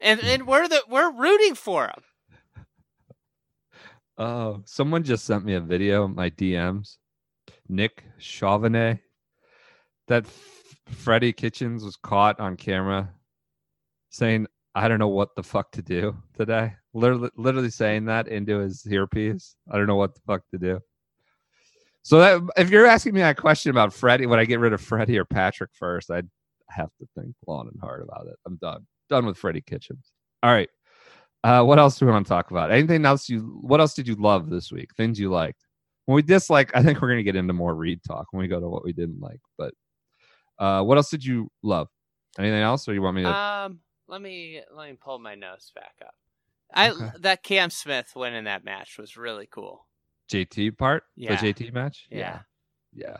And and we're the we're rooting for him. Oh, someone just sent me a video my DMs. Nick Chauvenet. That F- Freddie Kitchens was caught on camera saying, I don't know what the fuck to do today. Literally, literally saying that into his earpiece. I don't know what the fuck to do. So that if you're asking me that question about Freddie, would I get rid of Freddie or Patrick first? I'd have to think long and hard about it. I'm done. Done with Freddie Kitchens. All right. Uh, what else do we want to talk about? Anything else you? What else did you love this week? Things you liked. When we dislike, I think we're gonna get into more Reed talk when we go to what we didn't like. But uh, what else did you love? Anything else, or you want me to? Um, let me let me pull my notes back up. I Okay. that Cam Smith winning that match was really cool. JT part? Yeah. The JT match? Yeah. Yeah.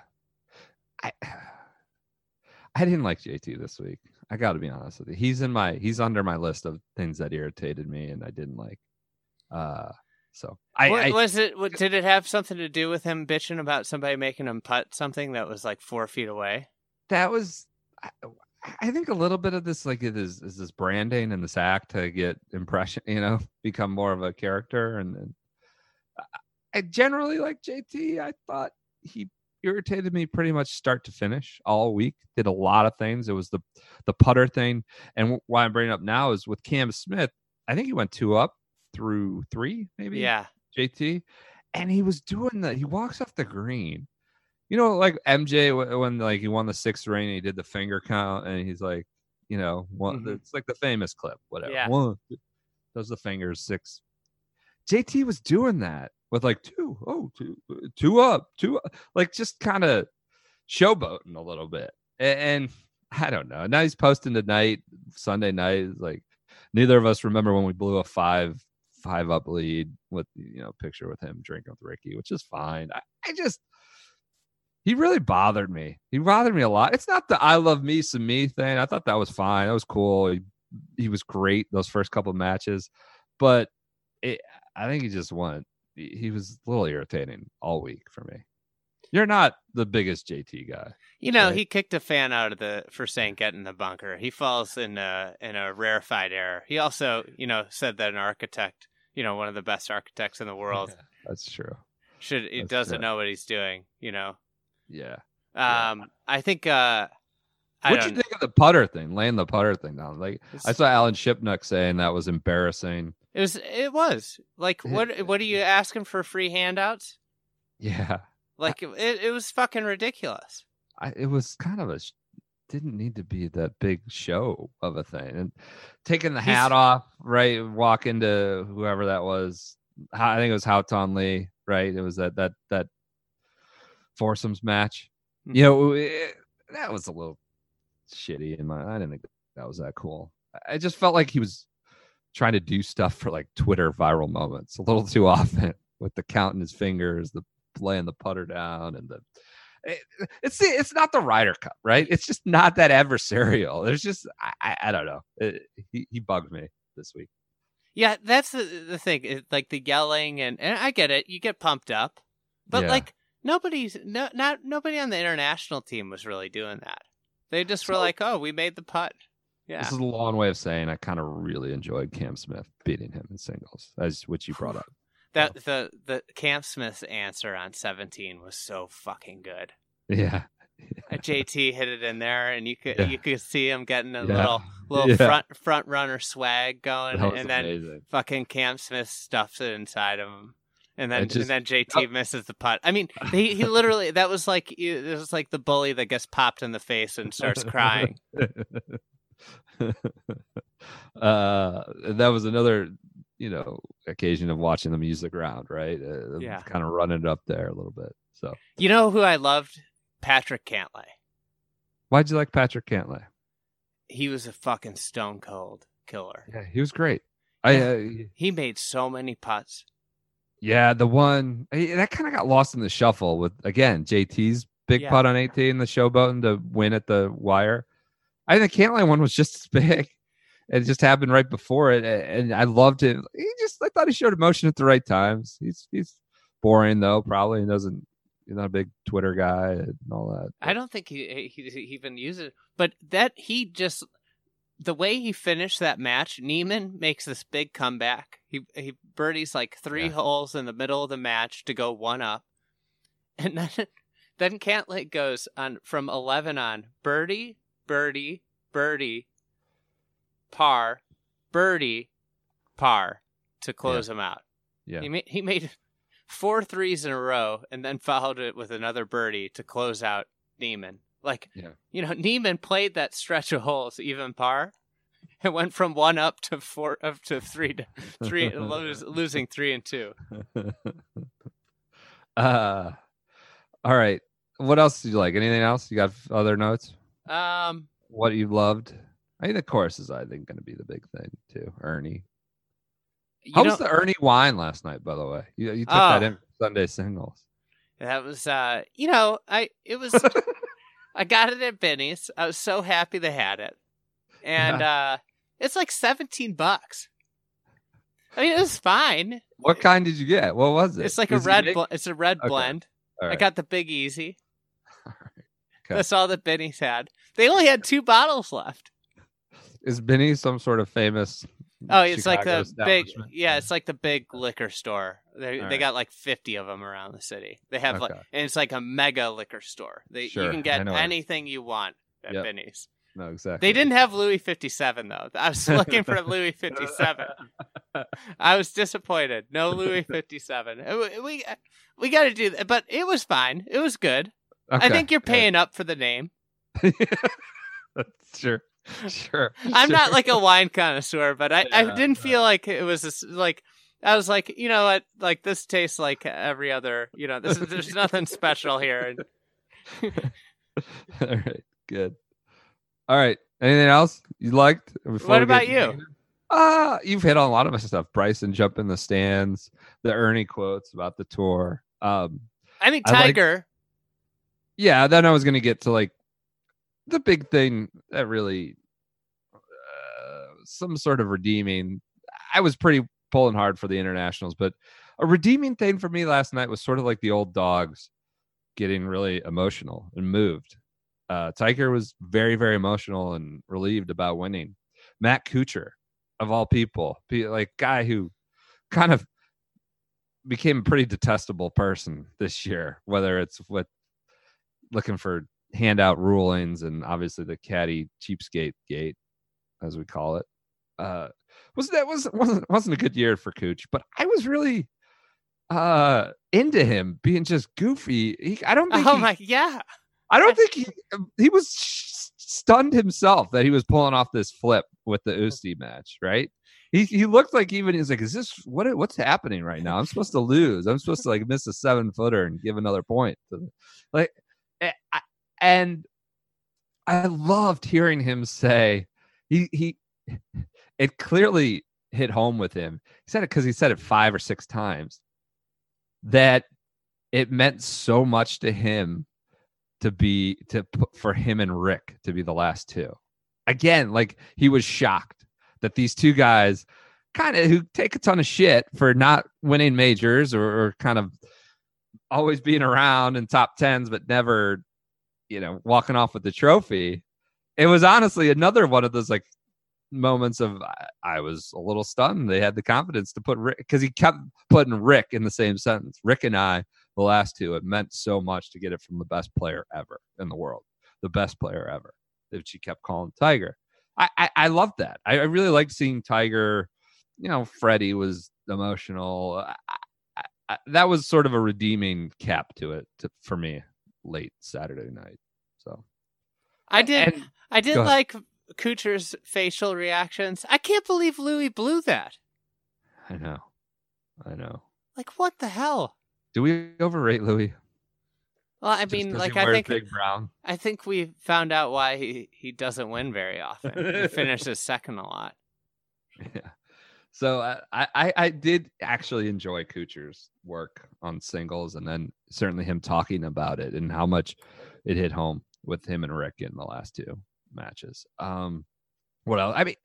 I I didn't like JT this week. I got to be honest with you. He's in my he's under my list of things that irritated me and I didn't like. Uh so I, What- I was it? What, did it have something to do with him bitching about somebody making him putt something that was like four feet away? that was I, I think a little bit of this like it is is this branding and this act to get impression, you know, become more of a character and, and I- I generally like JT. I thought he irritated me pretty much start to finish all week. Did a lot of things. It was the the putter thing, and why I'm bringing up now is with Cam Smith. I think he went two up through three, maybe. Yeah, JT, and he was doing that. He walks off the green. You know, like MJ wh- when like he won the sixth ring, he did the finger count, and he's like, you know, one. Mhm. It's like the famous clip, whatever. Yeah. One, the fingers six. JT was doing that with like two, oh, two, uh, two up, two, up, like just kind of showboating a little bit. And, and I don't know. Now he's posting tonight, Sunday night. Like neither of us remember when we blew a five five up lead with you know picture with him drinking with Ricky, which is fine. I, I just he really bothered me. He bothered me a lot. It's not the I love me some me thing. I thought that was fine. That was cool. He, he was great those first couple of matches, but it, I think he just went. He, was a little irritating all week for me. You're not the biggest JT guy. You know, Right. he kicked a fan out of the for saying get in the bunker. He falls in a in a rarefied error. He also, you know, said that an architect, you know, one of the best architects in the world, That's true. should he doesn't true. know what he's doing. You know, Yeah. Yeah. um, I think. uh What'd you think of the putter thing? Laying the putter thing down. Like I saw Alan Shipnuck saying that was embarrassing. It was. It was like what? What are you asking for free handouts? Yeah. Like it. It was fucking ridiculous. I, it was kind of a didn't need to be that big show of a thing and taking the He's- hat off right walk into whoever that was i think it was Haotong Li right it was that that that foursomes match Hmm. you know it, that was a little shitty in my i didn't think that was that cool i I just felt like he was trying to do stuff for like twitter viral moments a little too often with the counting his fingers the laying the putter down and the eh, it's it's not the Ryder Cup, right? It's just not that adversarial. There's just I, I, don't know. It, he he bugged me this week. Yeah, that's the the thing. it- Like the yelling and and I get it. You get pumped up, but Yeah. like nobody's no not nobody on the international team was really doing that. They just were like, "Oh, we made the putt." Yeah. This is a long way of saying I kind of really enjoyed Cam Smith beating him in singles, as which you brought up. That the the Cam Smith's answer on 17 was so fucking good. Yeah, Uh, JT hit it in there, and you could Yeah. you could see him getting a Yeah. little little Yeah. front front runner swag going, and then amazing. fucking Cam Smith stuffs it inside of him. And then, just- and then JT misses the putt. I mean, he, he literally that was like it was like the bully that gets popped in the face and starts crying. uh, that was another, you know, occasion of watching them use the music round, right? Uh, Yeah. kind of running it up there a little bit. So, You know who I loved? Patrick Cantlay. why'd you like Patrick Cantlay? He was a fucking stone cold killer. Yeah, he was great. I uh, He made so many putts. Yeah, the one eh, that kind of got lost in the shuffle with again JT's big Yeah. putt on 18, the showboating to win at the wire. I think the Cantlay one was just as big. It just happened right before it, and I loved it. He just I thought he showed emotion at the right times. He's he's boring though, probably. He doesn't. He's not a big Twitter guy and all that. I don't think he, he he even uses it, but that he just the way he finished that match. Niemann makes this big comeback. He he birdies like three Yeah. holes in the middle of the match to go one up, and then then Cantlay goes on from eleven on birdie birdie birdie par birdie par to close him out. Yeah, He made he made four threes in a row and then followed it with another birdie to close out Niemann. Like, Yeah. you know, Niemann played that stretch of holes even par. It went from one up to four up to three to three, lose, losing three and two. uh, all right. What else did you like? Anything else? You got other notes? Um, what you loved. I think the chorus is, I think, going to be the big thing too. Ernie. How was the Ernie wine last night? By the way, you you took Oh. that in Sunday singles. that was uh, you know, I it was I got it at Binny's. I was so happy they had it, and uh, it's like seventeen bucks. I mean, it was fine. What kind did you get? What was it? It's like a Was red. Bl- it's a red Okay. blend. All I got the Big Easy. Right. Okay. That's all that Binny's had. They only had two bottles left. Is Benny some sort of famous? Oh, it's like the big. Yeah, it's like the big liquor store. They All they got like fifty of them around the city. They have like, and it's like a mega liquor store. They Sure, you can get anything you want at Yep. Binny's. No, exactly. They didn't have Louis fifty seven though. I was looking for Louis fifty seven. I was disappointed. No Louis fifty seven. We we got to do that, but it was fine. It was good. I think you're good. paying up for the name. sure, sure. I'm not like a wine connoisseur, but I, I didn't feel like it was a s like I was like, you know what? Like this tastes like every other. You know, this is, there's nothing special here. All right, good. All right. Anything else you liked? before What about get- you? Uh, you've hit on a lot of my stuff. Bryson jump in the stands, the Ernie quotes about the tour. Um, I think I like- Tiger. Yeah, then I was gonna get to like the big thing that really uh, some sort of redeeming. I was pretty pulling hard for the internationals, but a redeeming thing for me last night was sort of like the old dogs getting really emotional and moved. Uh, Tiger was very, very emotional and relieved about winning. Matt Kuchar, of all people, like guy who kind of became a pretty detestable person this year, whether it's with looking for handout rulings and obviously the caddy cheapskate gate, as we call it. Uh, was that was wasn't wasn't a good year for Cooch, but I was really uh into him being just goofy. He, I don't think Oh he, my, yeah. I don't think he he was sh- stunned himself that he was pulling off this flip with the Oosty match, right? He he looked like even he's like, is this what what's happening right now? I'm supposed to lose. I'm supposed to like miss a seven footer and give another point. Like, and I loved hearing him say he he. It clearly hit home with him. He said it because he said it five or six times. That it meant so much to him to be to for him and Rick to be the last two. Again, like he was shocked that these two guys kind of who take a ton of shit for not winning majors or, or kind of always being around in top tens, but never, you know, walking off with the trophy. It was honestly another one of those like moments of I, I was a little stunned. They had the confidence to put Rick because he kept putting Rick in the same sentence. Rick and I the last two, it meant so much to get it from the best player ever in the world, the best player ever. That she kept calling Tiger. I I, I loved that. I, I really like seeing Tiger. You know, Freddie was emotional. That was sort of a redeeming cap to it to, for me late Saturday night. So I did. And- I did like Kuchar's facial reactions. I can't believe Louis blew that. I know, I know. Like, what the hell? Do we overrate Louis? Well, I Just mean, like, I think brown. I think we found out why he, he doesn't win very often. he finishes second a lot. Yeah. So I, I I did actually enjoy Kuchar's work on singles, and then certainly him talking about it and how much it hit home with him and Rick in the last two matches. Um, what else? I mean,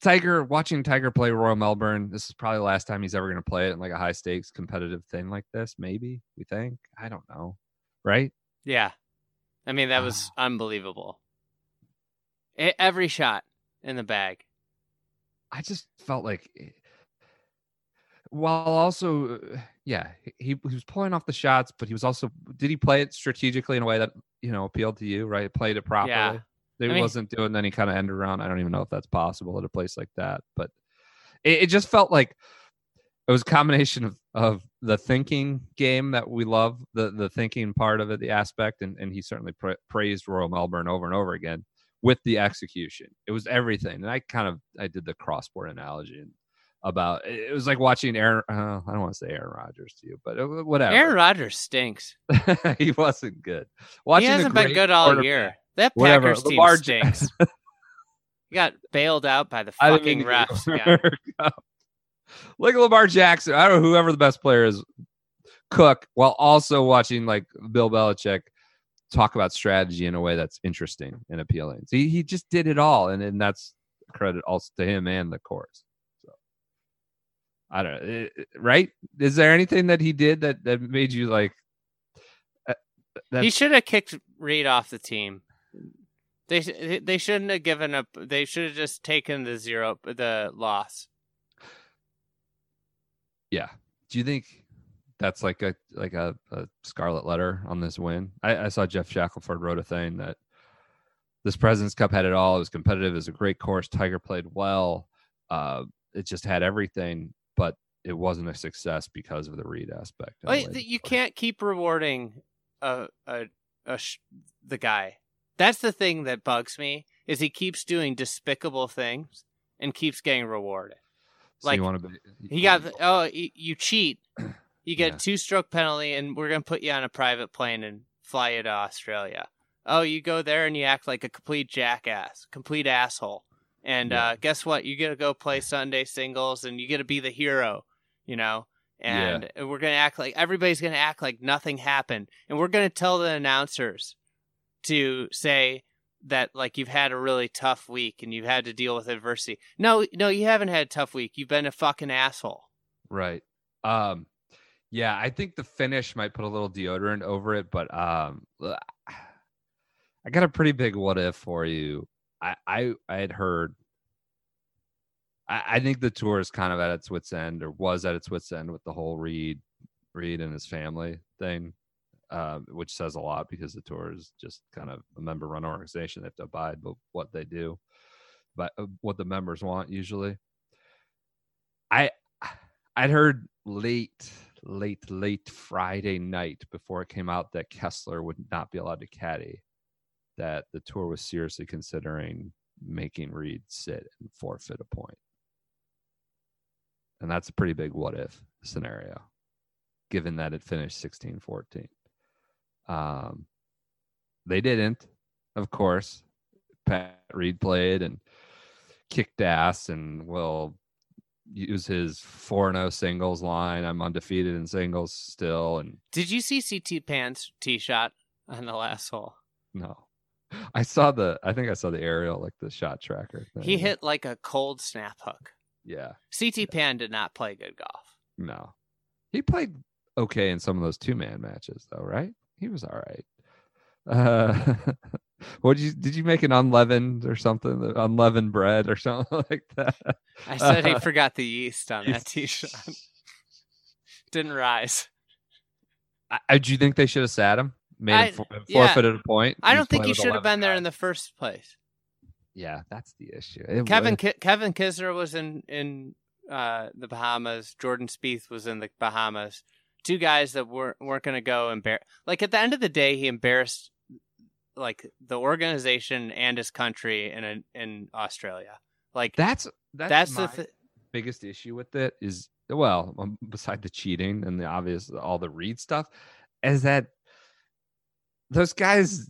Tiger watching Tiger play Royal Melbourne. This is probably the last time he's ever going to play it in like a high stakes competitive thing like this. Maybe we think. I don't know. Right? Yeah. I mean, that was unbelievable. E- every shot in the bag. I just felt like, eh, while also, uh, yeah, he, he was pulling off the shots, but he was also, did he play it strategically in a way that, you know, appealed to you, right? Played it properly. Yeah. He I mean- wasn't doing any kind of end around. I don't even know if that's possible at a place like that, but it, it just felt like it was a combination of, of the thinking game that we love, the the thinking part of it, the aspect, and, and he certainly pra- praised Royal Melbourne over and over again with the execution. It was everything, and I kind of I did the crossboard analogy and about it was like watching Aaron. Uh, I don't want to say Aaron Rodgers to you, but uh, whatever. Aaron Rodgers stinks. he wasn't good. He Watching a hasn't been good all year. That Whatever, Packers team Lamar stinks. he got bailed out by the fucking refs. Yeah. Look at Lamar Jackson. I don't know whoever the best player is, Cook, while also watching like Bill Belichick talk about strategy in a way that's interesting and appealing. So he, he just did it all, and, and that's credit also to him and the course. So I don't know, eh, eh, right? Is there anything that he did that that made you like? uh, He should have kicked Reed off the team. They they shouldn't have given up. They should have just taken the zero, the loss. Yeah. Do you think that's like a like a, a scarlet letter on this win? I, I saw Geoff Shackelford wrote a thing that this President's Cup had it all. It was competitive. It was a great course. Tiger played well. Uh, it just had everything, but it wasn't a success because of the Reed aspect. and the Wait, way th- they you can't keep rewarding a a, a sh- the guy. That's the thing that bugs me is he keeps doing despicable things and keeps getting rewarded. So Like, you want to be? He got the, oh you cheat. You get Yeah. a two stroke penalty, and we're gonna put you on a private plane and fly you to Australia. Oh, you go there and you act like a complete jackass, complete asshole. And Yeah. uh, guess what? You get to go play Sunday singles, and you get to be the hero. You know. And we're gonna act like everybody's gonna act like nothing happened, and we're gonna tell the announcers to say that like you've had a really tough week and you've had to deal with adversity. No, no, you haven't had a tough week. You've been a fucking asshole. Right. Um yeah, I think the finish might put a little deodorant over it, but um I got a pretty big what if for you. I I, I had heard I, I think the tour is kind of at its wits end or was at its wits end with the whole Reed Reed and his family thing. Um, which says a lot because the tour is just kind of a member run organization. They have to abide by what they do, but uh, what the members want usually. I I'd heard late, late, late Friday night before it came out that Kessler would not be allowed to caddy, that the tour was seriously considering making Reed sit and forfeit a point. And that's a pretty big what if scenario, given that it finished 16 14. Um, they didn't, of course. Pat Reed played and kicked ass and will use his 4 0 singles line. I'm undefeated in singles still. And Did you see CT Pan's tee shot on the last hole? no, I saw the, I think I saw the aerial, like the shot tracker. Thing. He hit like a cold snap hook. Yeah, CT Pan did not play good golf. no. He played okay in some of those two man matches, though, right? He was all right. Uh, what did you did you make an unleavened or something? Unleavened bread or something like that? I said he Uh, forgot the yeast on that t-shirt. Didn't rise. I, I- do you think they should have sat him? Made I- him for, yeah. forfeited a point. I don't think he should have 11 been there in the first place. Yeah, that's the issue. It Kevin was- Ki- Kevin Kisner was in in uh, the Bahamas. Jordan Spieth was in the Bahamas. Two guys that weren't weren't going to go embar. Like at the end of the day, he embarrassed like the organization and his country in in Australia. Like that's that's, that's the th- biggest issue with it is well, um, beside the cheating and the obvious all the Reed stuff, is that those guys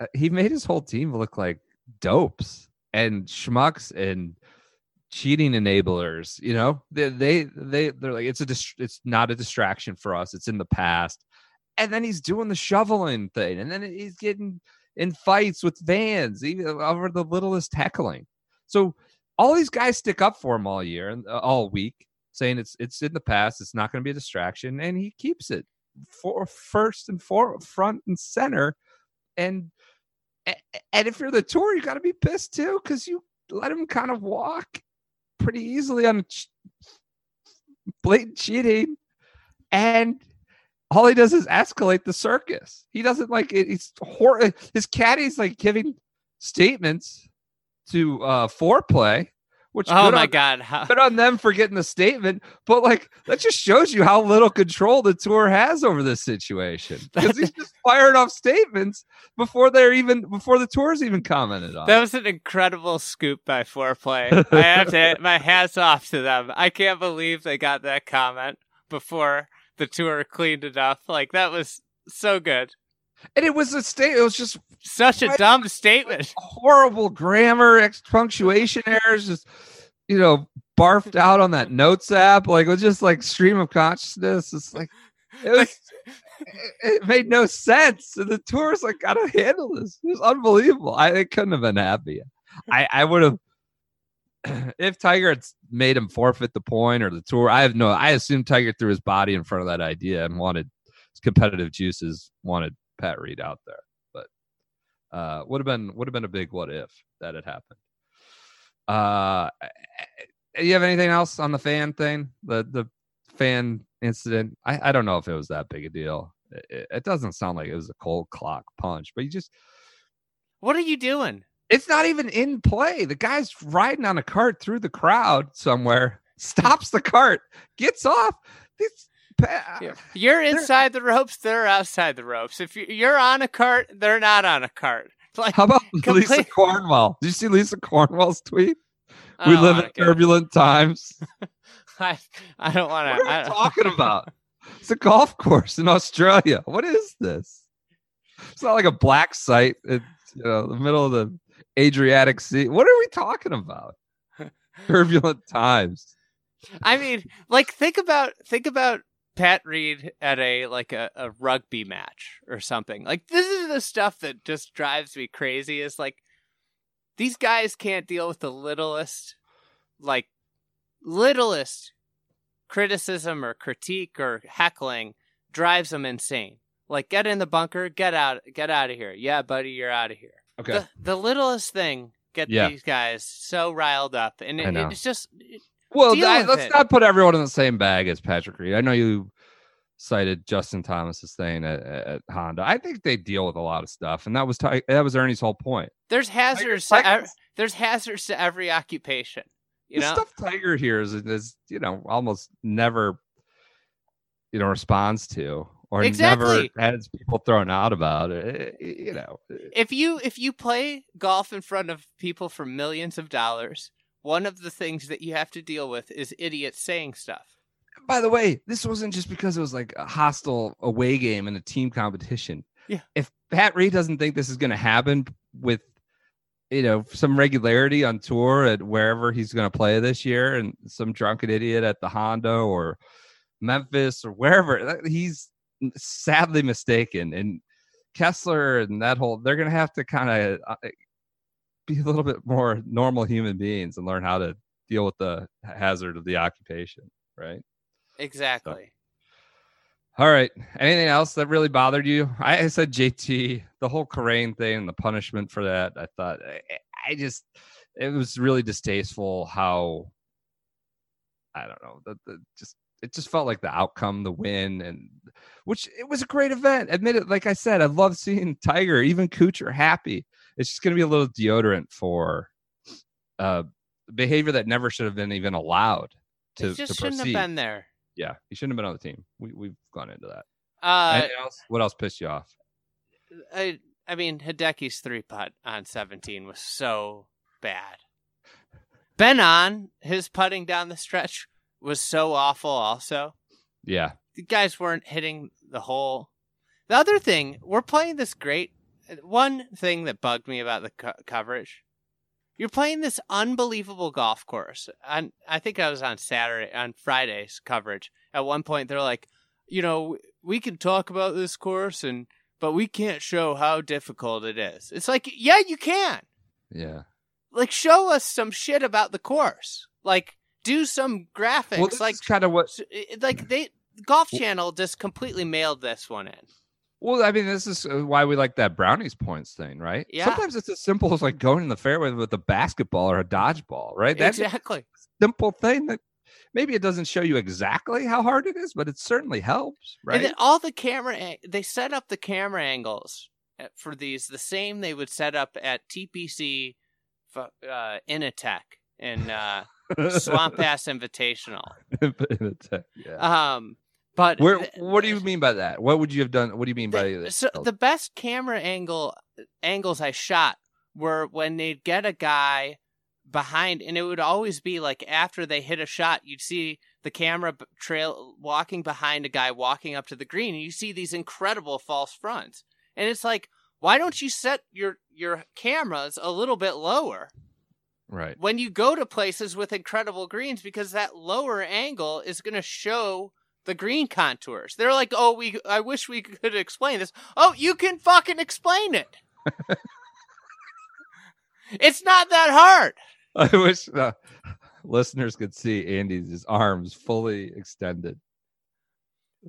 uh, he made his whole team look like dopes and schmucks and cheating enablers you know? They they, they they're like it's a dist- it's not a distraction for us. It's in the past. And then he's doing the shoveling thing and then he's getting in fights with vans even over the littlest heckling. So all these guys stick up for him all year and uh, all week saying it's it's in the past it's not going to be a distraction and he keeps it for first and for front and center. And and if you're the tour you got to be pissed too because you let him kind of walk pretty easily on ch- blatant cheating. And all he does is escalate the circus he doesn't like it, he's hor- his caddy's like giving statements to uh foreplay which oh my on- god, how, good on them for getting the statement, but like that just shows you how little control the tour has over this situation. Because he's just firing off statements before they're even before the tour's even commented on. that was an incredible scoop by Foreplay. I have to my hats off to them. I can't believe they got that comment before the tour cleaned it up. Like that was so good. and it was a state. It was just Such a Right. dumb statement. horrible grammar, ex- punctuation errors, just you know, barfed out on that notes app. Like it was just like stream of consciousness. It's like it was. it- it made no sense. And the tour's like, gotta handle this. It was unbelievable. I it couldn't have been happier. I I would have. If Tiger had made him forfeit the point or the tour, I have no. I assume Tiger threw his body in front of that idea and wanted his competitive juices, wanted Pat Reed out there. But uh, would have been would have been a big what if that had happened. Uh, you have anything else on the fan thing? The the fan incident. I I don't know if it was that big a deal. It, it- it doesn't sound like it was a cold clock punch, but you just What are you doing? It's not even in play. The guy's riding on a cart through the crowd somewhere, stops the cart, gets off. This, pa- You're- inside the ropes. They're outside the ropes. If you- you're on a cart, they're not on a cart. Like how about Complete- Lisa Cornwell? Did you see Lisa Cornwell's tweet? We live in turbulent times. I, I don't want What are to. talking about? It's a golf course in Australia. What is this? It's not like a black site. It's you know the middle of the Adriatic Sea. What are we talking about? Turbulent times. I mean, like think about think about Pat Reed at a like a, a rugby match or something. Like this is the stuff that just drives me crazy. Is like these guys can't deal with the littlest, like littlest criticism or critique or heckling drives them insane. Like get in the bunker, get out, get out of here. Yeah, buddy, you're out of here. Okay. The, the littlest thing get Yeah. these guys so riled up, and it, it's just it- Well, deal I- with let's it. not put everyone in the same bag as Patrick Reed. I know you cited Justin Thomas's thing at, at Honda. I think they deal with a lot of stuff, and that was that was Ernie's whole point. there's hazards. To ev- there's hazards to every occupation. You the know, stuff Tiger hears is, is you know almost never you know responds to or Exactly. never has people thrown out about it. Eh, You know, if you if you play golf in front of people for millions of dollars, one of the things that you have to deal with is idiots saying stuff. by the way, this wasn't just because it was like a hostile away game and a team competition. Yeah. If Pat Reed doesn't think this is going to happen with, you know, some regularity on tour at wherever he's going to play this year, and some drunken idiot at the Honda or Memphis or wherever, he's sadly mistaken. And Kessler and that whole, they're going to have to kind of uh, be a little bit more normal human beings and learn how to deal with the hazard of the occupation, right? Exactly. All right. Anything else that really bothered you? I, I said JT, the whole Karain thing and the punishment for that. I thought I, I just it was really distasteful how I don't know the just it just felt like the outcome, the win, and which it was a great event. Admit it, like I said, I love seeing Tiger, even Kuchar happy. It's just going to be a little deodorant for uh behavior that never should have been even allowed to, it just to shouldn't proceed. have been there. Yeah, he shouldn't have been on the team. We we've gone into that. Uh, else? What else pissed you off? I I mean Hideki's three putt on seventeen was so bad. Ben on his putting down the stretch was so awful. Also, Yeah, the guys weren't hitting the hole. The other thing, we're playing this great. One thing that bugged me about the co- coverage, you're playing this unbelievable golf course. And I think I was on Saturday, on Friday's coverage. At one point, they're like, you know, we can talk about this course, and but we can't show how difficult it is. It's like, yeah, you can. yeah. Like, show us some shit about the course. Like, do some graphics. Well, like, kind of what. like they Golf Channel just completely mailed this one in. Well, I mean, this is uh, why we like that brownies points thing, right? Yeah. Sometimes it's as simple as like going in the fairway with a basketball or a dodgeball, right? That's exactly. a simple thing that maybe it doesn't show you exactly how hard it is, but it certainly helps, right? And then all the camera, they set up the camera angles for these the same they would set up at TPC, uh, Initech and uh, Swamp Pass Invitational. yeah. Um, but Where? What do you mean by that? What would you have done? What do you mean by the, this? so the best camera angle angles I shot were when they'd get a guy behind, and it would always be like after they hit a shot, you'd see the camera trail walking behind a guy walking up to the green, and you see these incredible false fronts, and it's like, why don't you set your your cameras a little bit lower right. when you go to places with incredible greens because that lower angle is going to show the green contours. They're like, "Oh, we I wish we could explain this." Oh, you can fucking explain it. it's not that hard. I wish uh, listeners could see Andy's his arms fully extended.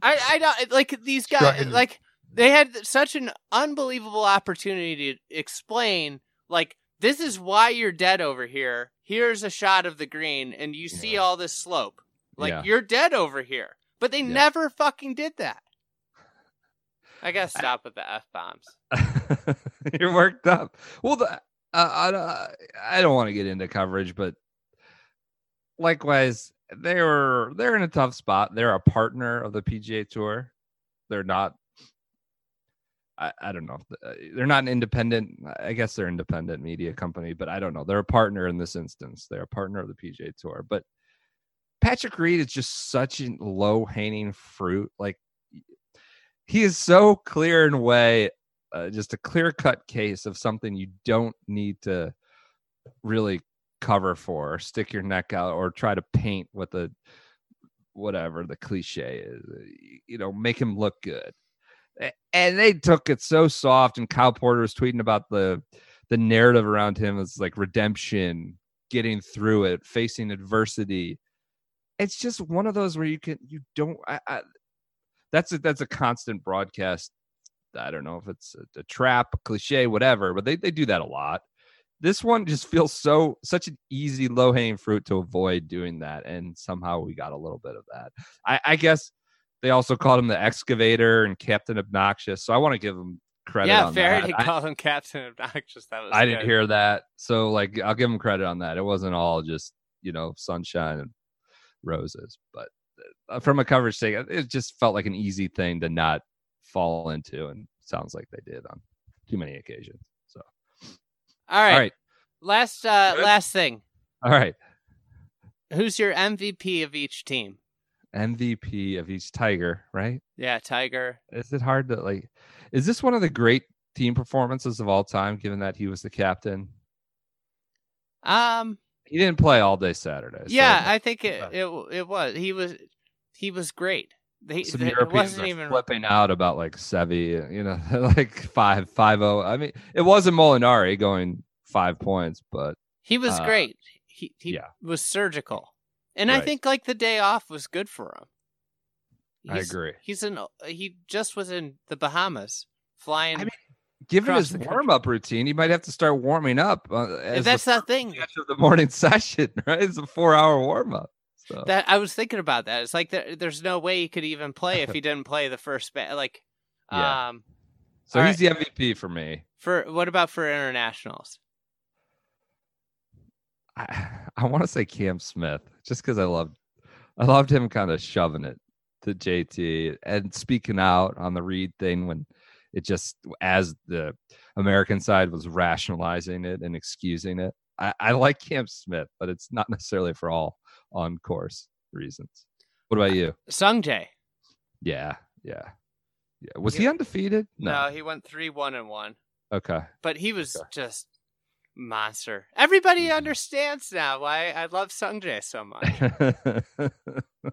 I I don't like these guys Strutting. like they had such an unbelievable opportunity to explain like this is why you're dead over here. Here's a shot of the green and you see Yeah. all this slope. Like Yeah. you're dead over here. But they Yeah. never fucking did that. I gotta stop with the f bombs. You're worked up. Well, the, uh, I, I don't want to get into coverage, but likewise, they were they're in a tough spot. They're a partner of the PGA Tour. They're not. I, I don't know. Uh, They're not an independent. I guess they're independent media company, but I don't know. They're a partner in this instance. They're a partner of the PGA Tour. But Patrick Reed is just such a low hanging fruit. Like he is so clear in a way, uh, just a clear cut case of something you don't need to really cover for, or stick your neck out, or try to paint with the whatever the cliche is. uh, You know, make him look good and they took it so soft and kyle porter was tweeting about the the narrative around him as like redemption getting through it facing adversity it's just one of those where you can you don't I, I, that's a that's a constant broadcast i don't know if it's a, a trap a cliche whatever but they, they do that a lot this one just feels so such an easy low hanging fruit to avoid doing that and somehow we got a little bit of that i, I guess they also called him the excavator and Captain Obnoxious. So I want to give him credit. yeah, on Faraday that. I, called him Captain Obnoxious. That was I didn't hear that. So like I'll give him credit on that. It wasn't all just, you know, sunshine and roses, but uh, from a coverage sake, it just felt like an easy thing to not fall into and sounds like they did on too many occasions. So All right. all right. Last uh Good. last thing. All right. Who's your MVP of each team? MVP of each Tiger, right? Yeah, Tiger. Is it hard to like is this one of the great team performances of all time, given that he was the captain? Um He didn't play all day Saturday. so yeah, I think it, Okay. it it was. He was he was great. He, some it Europeans wasn't are even flipping out about like Seve, you know, like five five oh. I mean, it wasn't Molinari going five points, but he was uh, great. He he yeah. was surgical. And I think like the day off was good for him. I agree. He's in he just was in the Bahamas flying. I mean, Given his warm up routine, he might have to start warming up. Uh, as that's the thing. of the morning session, right? It's a four hour warm up. So That I was thinking about that. It's like there, there's no way he could even play if he didn't play the first ba- like Yeah. um so he's the MVP for me. for what about for internationals? I, I want to say Cam Smith just because I loved I loved him kind of shoving it to JT and speaking out on the Reed thing when it just as the American side was rationalizing it and excusing it. I, I like Cam Smith, but it's not necessarily for all on course reasons. What about you? Sungjae. Yeah, yeah, yeah. Was he undefeated? No, he went three one and one. Okay. But he was Okay. just monster. Everybody Mhm. understands now why I love Sungjae so much.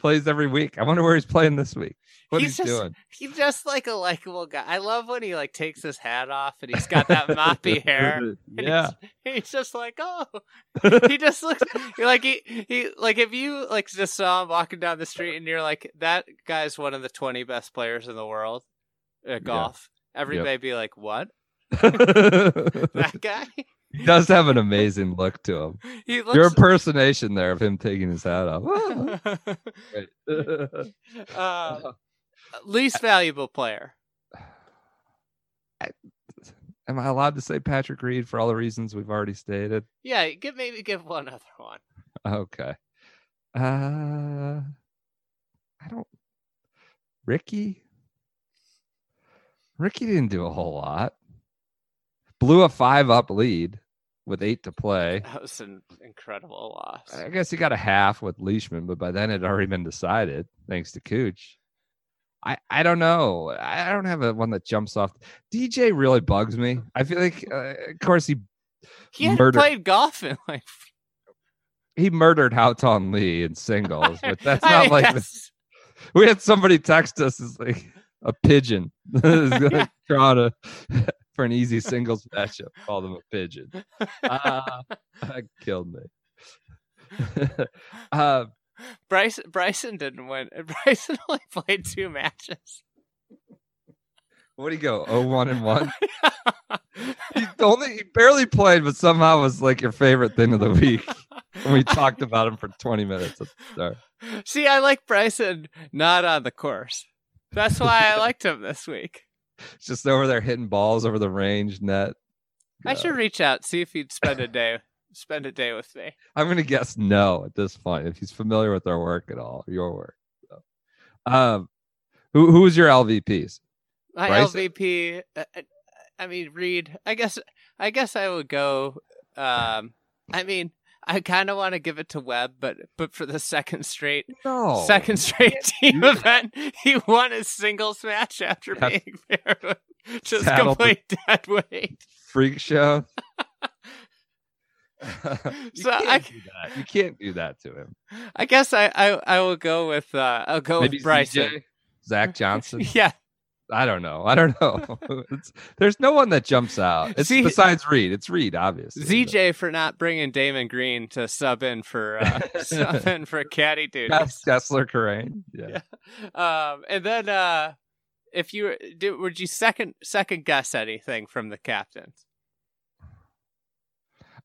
Plays every week. I wonder where he's playing this week. What He's he's, just- doing. He's just like a likable guy. I love when he like takes his hat off and he's got that moppy hair. yeah. he's, he's just like, oh, he just looks like he he like if you like just saw him walking down the street and you're like that guy's one of the 20 best players in the world at golf everybody be like what that guy he does have an amazing look to him. he Your impersonation there of him taking his hat off. Uh, least valuable player Am I allowed to say Patrick Reed for all the reasons we've already stated? yeah give maybe give one other one Okay. Uh I don't Ricky Ricky didn't do a whole lot. Blew a 5 up lead with 8 to play. that was an incredible loss I guess he got a half with Leishman, but by then it had already been decided thanks to Cooch. I, I don't know. I don't have a one that jumps off. DJ really bugs me. I feel like, uh, of course, he he hadn't murdered- played golf in like he murdered Haotong Li in singles, but that's not like guess. we had somebody text us as like a pigeon trying to for an easy singles matchup. Call them a pigeon. Uh, that killed me. uh, Bryson Bryson didn't win. Bryson only played two matches. what do you go? Oh one and one. He only he barely played, but somehow was like your favorite thing of the week. And we talked about him for twenty minutes at start. See, I like Bryson not on the course. That's why I liked him this week. Just over there hitting balls over the range net. I should reach out see if he'd spend a day spend a day with me. I'm gonna guess no at this point if he's familiar with our work at all, your work. So. Um, who who was your LVPs? My Bryson? LVP. Uh, uh, I mean, Reed. I guess. I guess I would go. Um, I mean, I kind of want to give it to Webb, but but for the second straight No. second straight team event, he won a singles match after That's- being paired with just That'll complete dead weight. freak show. you So can't I- do that. You can't do that to him. I guess I I, I will go with uh I'll go Maybe with Bryson. ZJ? Zach Johnson. Yeah, I don't know. I don't know. It's, there's no one that jumps out. It's See- besides Reed. It's Reed, obviously. ZJ for not bringing Damon Green to sub in for uh, sub in for caddy. That's Kessler Karain. Yeah. Um, and then uh, if you do, would you second second guess anything from the captains?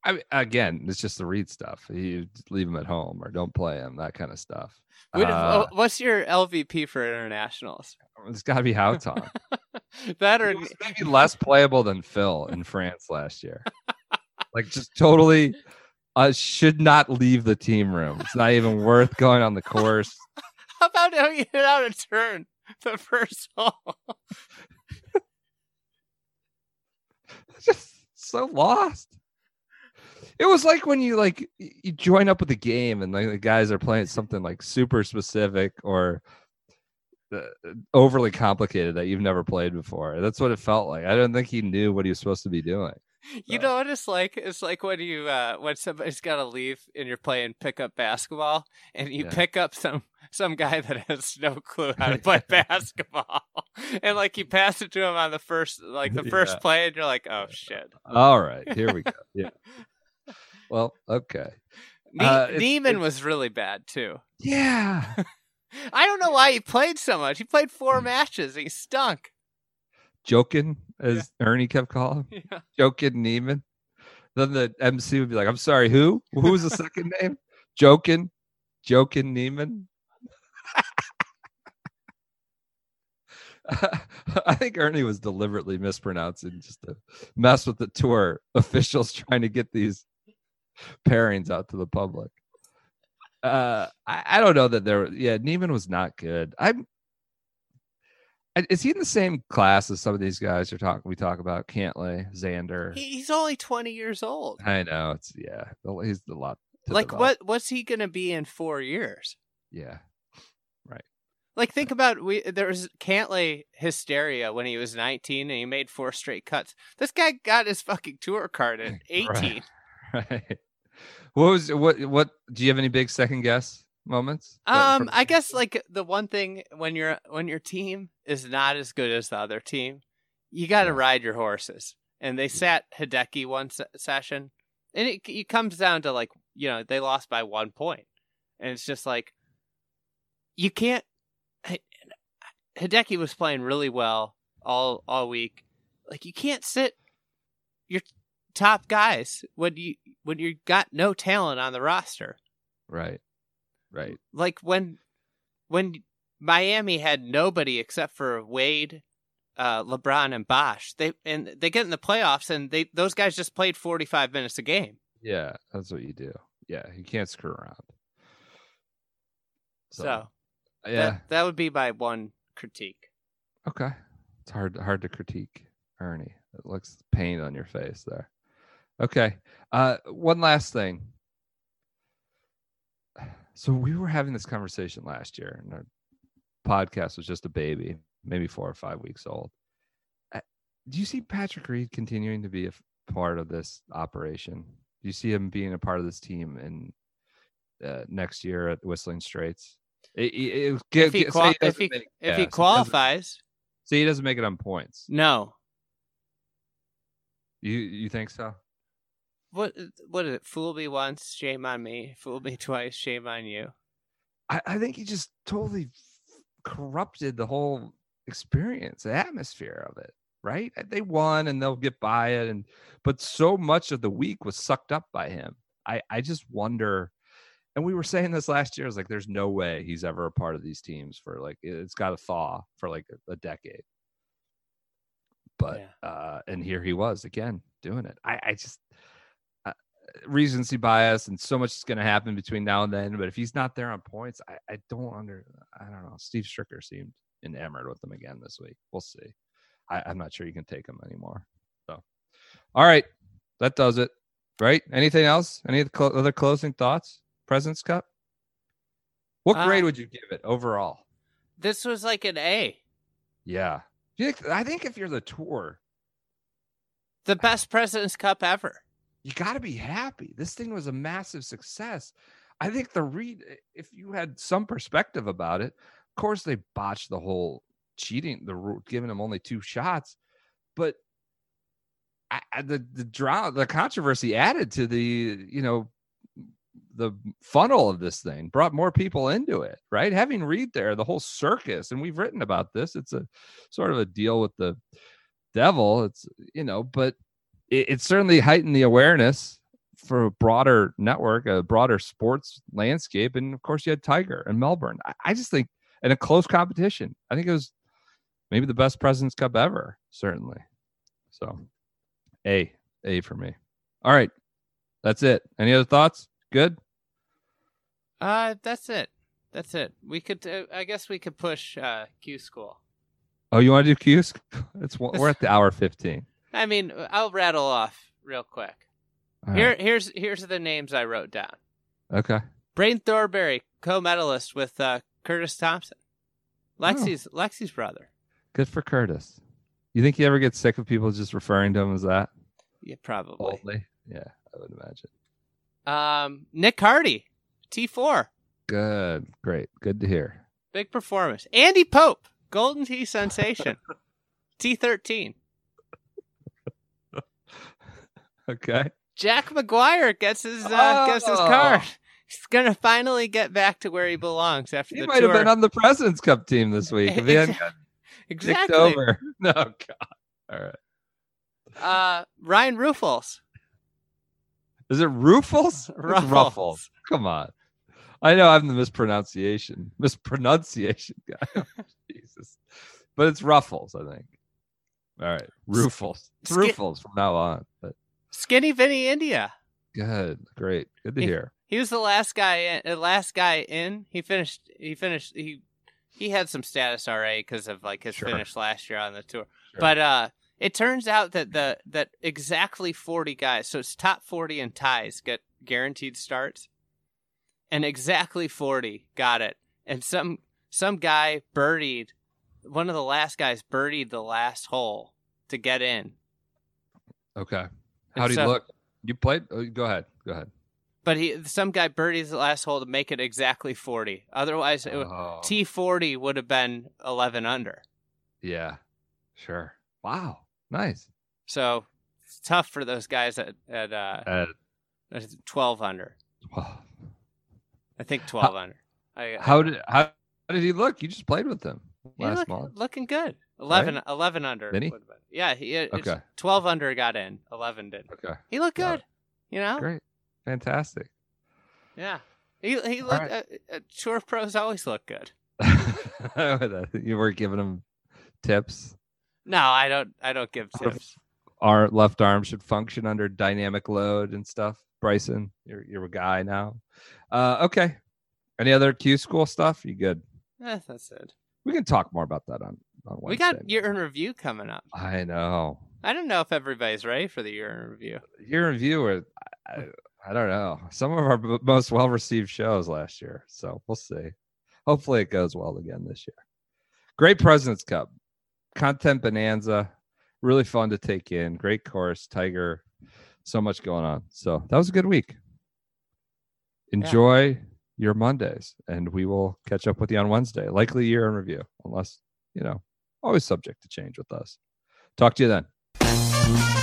I mean, again, it's just the Reed stuff. You leave him at home or don't play him. That kind of stuff. Uh, what's your LVP for internationals? it's got to be Haotong. that or maybe less playable than Phil in France last year. like just totally uh, should not leave the team room. It's not even worth going on the course. how about how you hit out a turn the first hole? just so lost. It was like when you like you join up with the game and like the guys are playing something like super specific or uh, overly complicated that you've never played before. That's what it felt like. I don't think he knew what he was supposed to be doing. You know what it's like? It's like when you uh when somebody's got to leave and you're playing pickup basketball and you Yeah. pick up some some guy that has no clue how to play basketball and like you pass it to him on the first like the first Yeah. play and you're like oh shit. All right, here we go. Yeah. Well, okay. Ne- Uh, Niemann it's- was really bad too. Yeah. I don't know why he played so much. He played four Hmm. matches. He stunk. Joking, as Ernie kept calling. him. Yeah. Joking Niemann. Then the MC would be like, I'm sorry, who? Who was the second name? Joking. Joking Niemann. I think Ernie was deliberately mispronouncing just to mess with the tour officials trying to get these pairings out to the public. Uh, I, I don't know that there. Yeah, Niemann was not good. I'm. Is he in the same class as some of these guys you're talking? We talk about Cantlay, Xander. He, he's only 20 years old. I know it's yeah. He's a lot. to Like develop. what what's he going to be in 4 years? Yeah. Right. Like think about we there was Cantlay hysteria when he was 19 and he made four straight cuts. This guy got his fucking tour card at 18. Right. Right. What was what? What? Do you have any big second guess moments? Um I guess like the one thing when your when your team is not as good as the other team, you got to Yeah. ride your horses. And they sat Hideki one se- session and it, it comes down to like, you know, they lost by 1 point. And it's just like you can't Hi- Hideki was playing really well all all week. Like you can't sit your top guys when you when you got no talent on the roster. right. Right. Like when when Miami had nobody except for Wade, uh, LeBron, and Bosh. They and they get in the playoffs and they those guys just played forty five minutes a game. Yeah, that's what you do. Yeah, you can't screw around. So, yeah, that, that would be my one critique. okay. It's hard hard to critique Ernie. It looks pain on your face there. Okay. Uh, one last thing. So we were having this conversation last year, and our podcast was just a baby, maybe four or five weeks old. Uh, Do you see Patrick Reed continuing to be a f- part of this operation? Do you see him being a part of this team in uh, next year at Whistling Straits? It, it, it- If he qual- if he if yeah, he qualifies, say he doesn't make it on points. no. You you think so? What what is it? Fool me once, shame on me. Fool me twice, shame on you. I, I think he just totally corrupted the whole experience, the atmosphere of it. Right? They won and they'll get by it, and but so much of the week was sucked up by him. I I just wonder. And we were saying this last year. I was like, "There's no way he's ever a part of these teams for like it's got to thaw for like a, a decade." But uh, and here he was again doing it. I I just recency bias and so much is going to happen between now and then. But if he's not there on points, I, I don't under I don't know. Steve Stricker seemed enamored with him again this week. We'll see. I, I'm not sure you can take him anymore. So, all right, that does it. Right? Anything else? Any other closing thoughts? President's Cup. What Uh, grade would you give it overall? This was like an A. Yeah, Do you think, I think if you're the tour, The best President's Cup ever. You got to be happy. This thing was a massive success. I think the Reed, eh, if you had some perspective about it, of course they botched the whole cheating, the giving them only two shots, but I, the the drama, the controversy added to the you know the funnel of this thing, brought more people into it. Right, having Reed there, the whole circus, and we've written about this. It's a sort of a deal with the devil. It's you know, but it, it certainly heightened the awareness for a broader network, a broader sports landscape, and of course you had Tiger and Melbourne. I, I just think in a close competition, I think it was maybe the best Presidents Cup ever, certainly. So, a a for me. All right, that's it. Any other thoughts? Good. Uh, that's it. That's it. We could. Uh, I guess we could push uh, Q School. Oh, you want to do Q's? It's we're at the hour fifteen. I mean, I'll rattle off real quick. All Here, here's here's the names I wrote down. Okay. Braden Thornberry, co-medalist with uh, Curtis Thompson, Lexi's Lexi's brother. Good for Curtis. You think he ever gets sick of people just referring to him as that? Yeah, probably. Only. Yeah, I would imagine. Um, Nick Hardy, T4, Good. Great. Good to hear. big performance. Andy Pope, Golden Tee sensation, T13. Okay. Jack Maguire gets his uh, gets his Oh. card. He's gonna finally get back to where he belongs after He the might tour. have been on the President's Cup team this week if he hadn't got exactly. over. No, God. All right. Uh, Ryan Ruffels. Is it Ruffles? Ruffles. Ruffles. Come on. I know I'm the mispronunciation, mispronunciation guy. Jesus. But it's Ruffles, I think. All right. Ruffles. It's Ruffles from now on. But Skinny Vinny India. good. Great. Good to He- hear. He was the last guy in. The last guy in. He finished. He finished. He he had some status RA because of like his Sure. finish last year on the tour. Sure. But uh, it turns out that the that exactly forty guys. So it's top forty and ties get guaranteed starts, and exactly forty got it. And some some guy birdied. One of the last guys birdied the last hole to get in. Okay. How you so- look? You played? Oh, go ahead. Go ahead. But he some guy birdies the last hole to make it exactly forty. Otherwise, Oh, T forty would have been eleven under. yeah. Sure. Wow. Nice. So it's tough for those guys at at uh, Uh, twelve under. wow. I think twelve under. I, How did how, how did he look? You just played with him he last look- month. looking good? 11, 11 under. Did he? would have been- Yeah, he Okay. twelve under got in. Eleven did. Okay. He looked good. You know. Great. Fantastic. Yeah. He he looked. right. uh, uh, tour pros always look good. you were giving him tips. No, I don't. I don't give tips. Our left arm should function under dynamic load and stuff. Bryson, you're you're a guy now. Uh, okay. Any other Q school stuff? You good? Eh, that's it. We can talk more about that on on Wednesday. We got year in review coming up. I know. I don't know if everybody's ready for the year in review. Year in review, Are, I, I don't know. Some of our b- most well received shows last year. So we'll see. Hopefully it goes well again this year. Great President's Cup. Content bonanza. Really fun to take in. Great course. Tiger. So much going on. So that was a good week. Enjoy your Mondays, and we will catch up with you on Wednesday. Likely year in review, unless, you know, always subject to change with us. Talk to you then.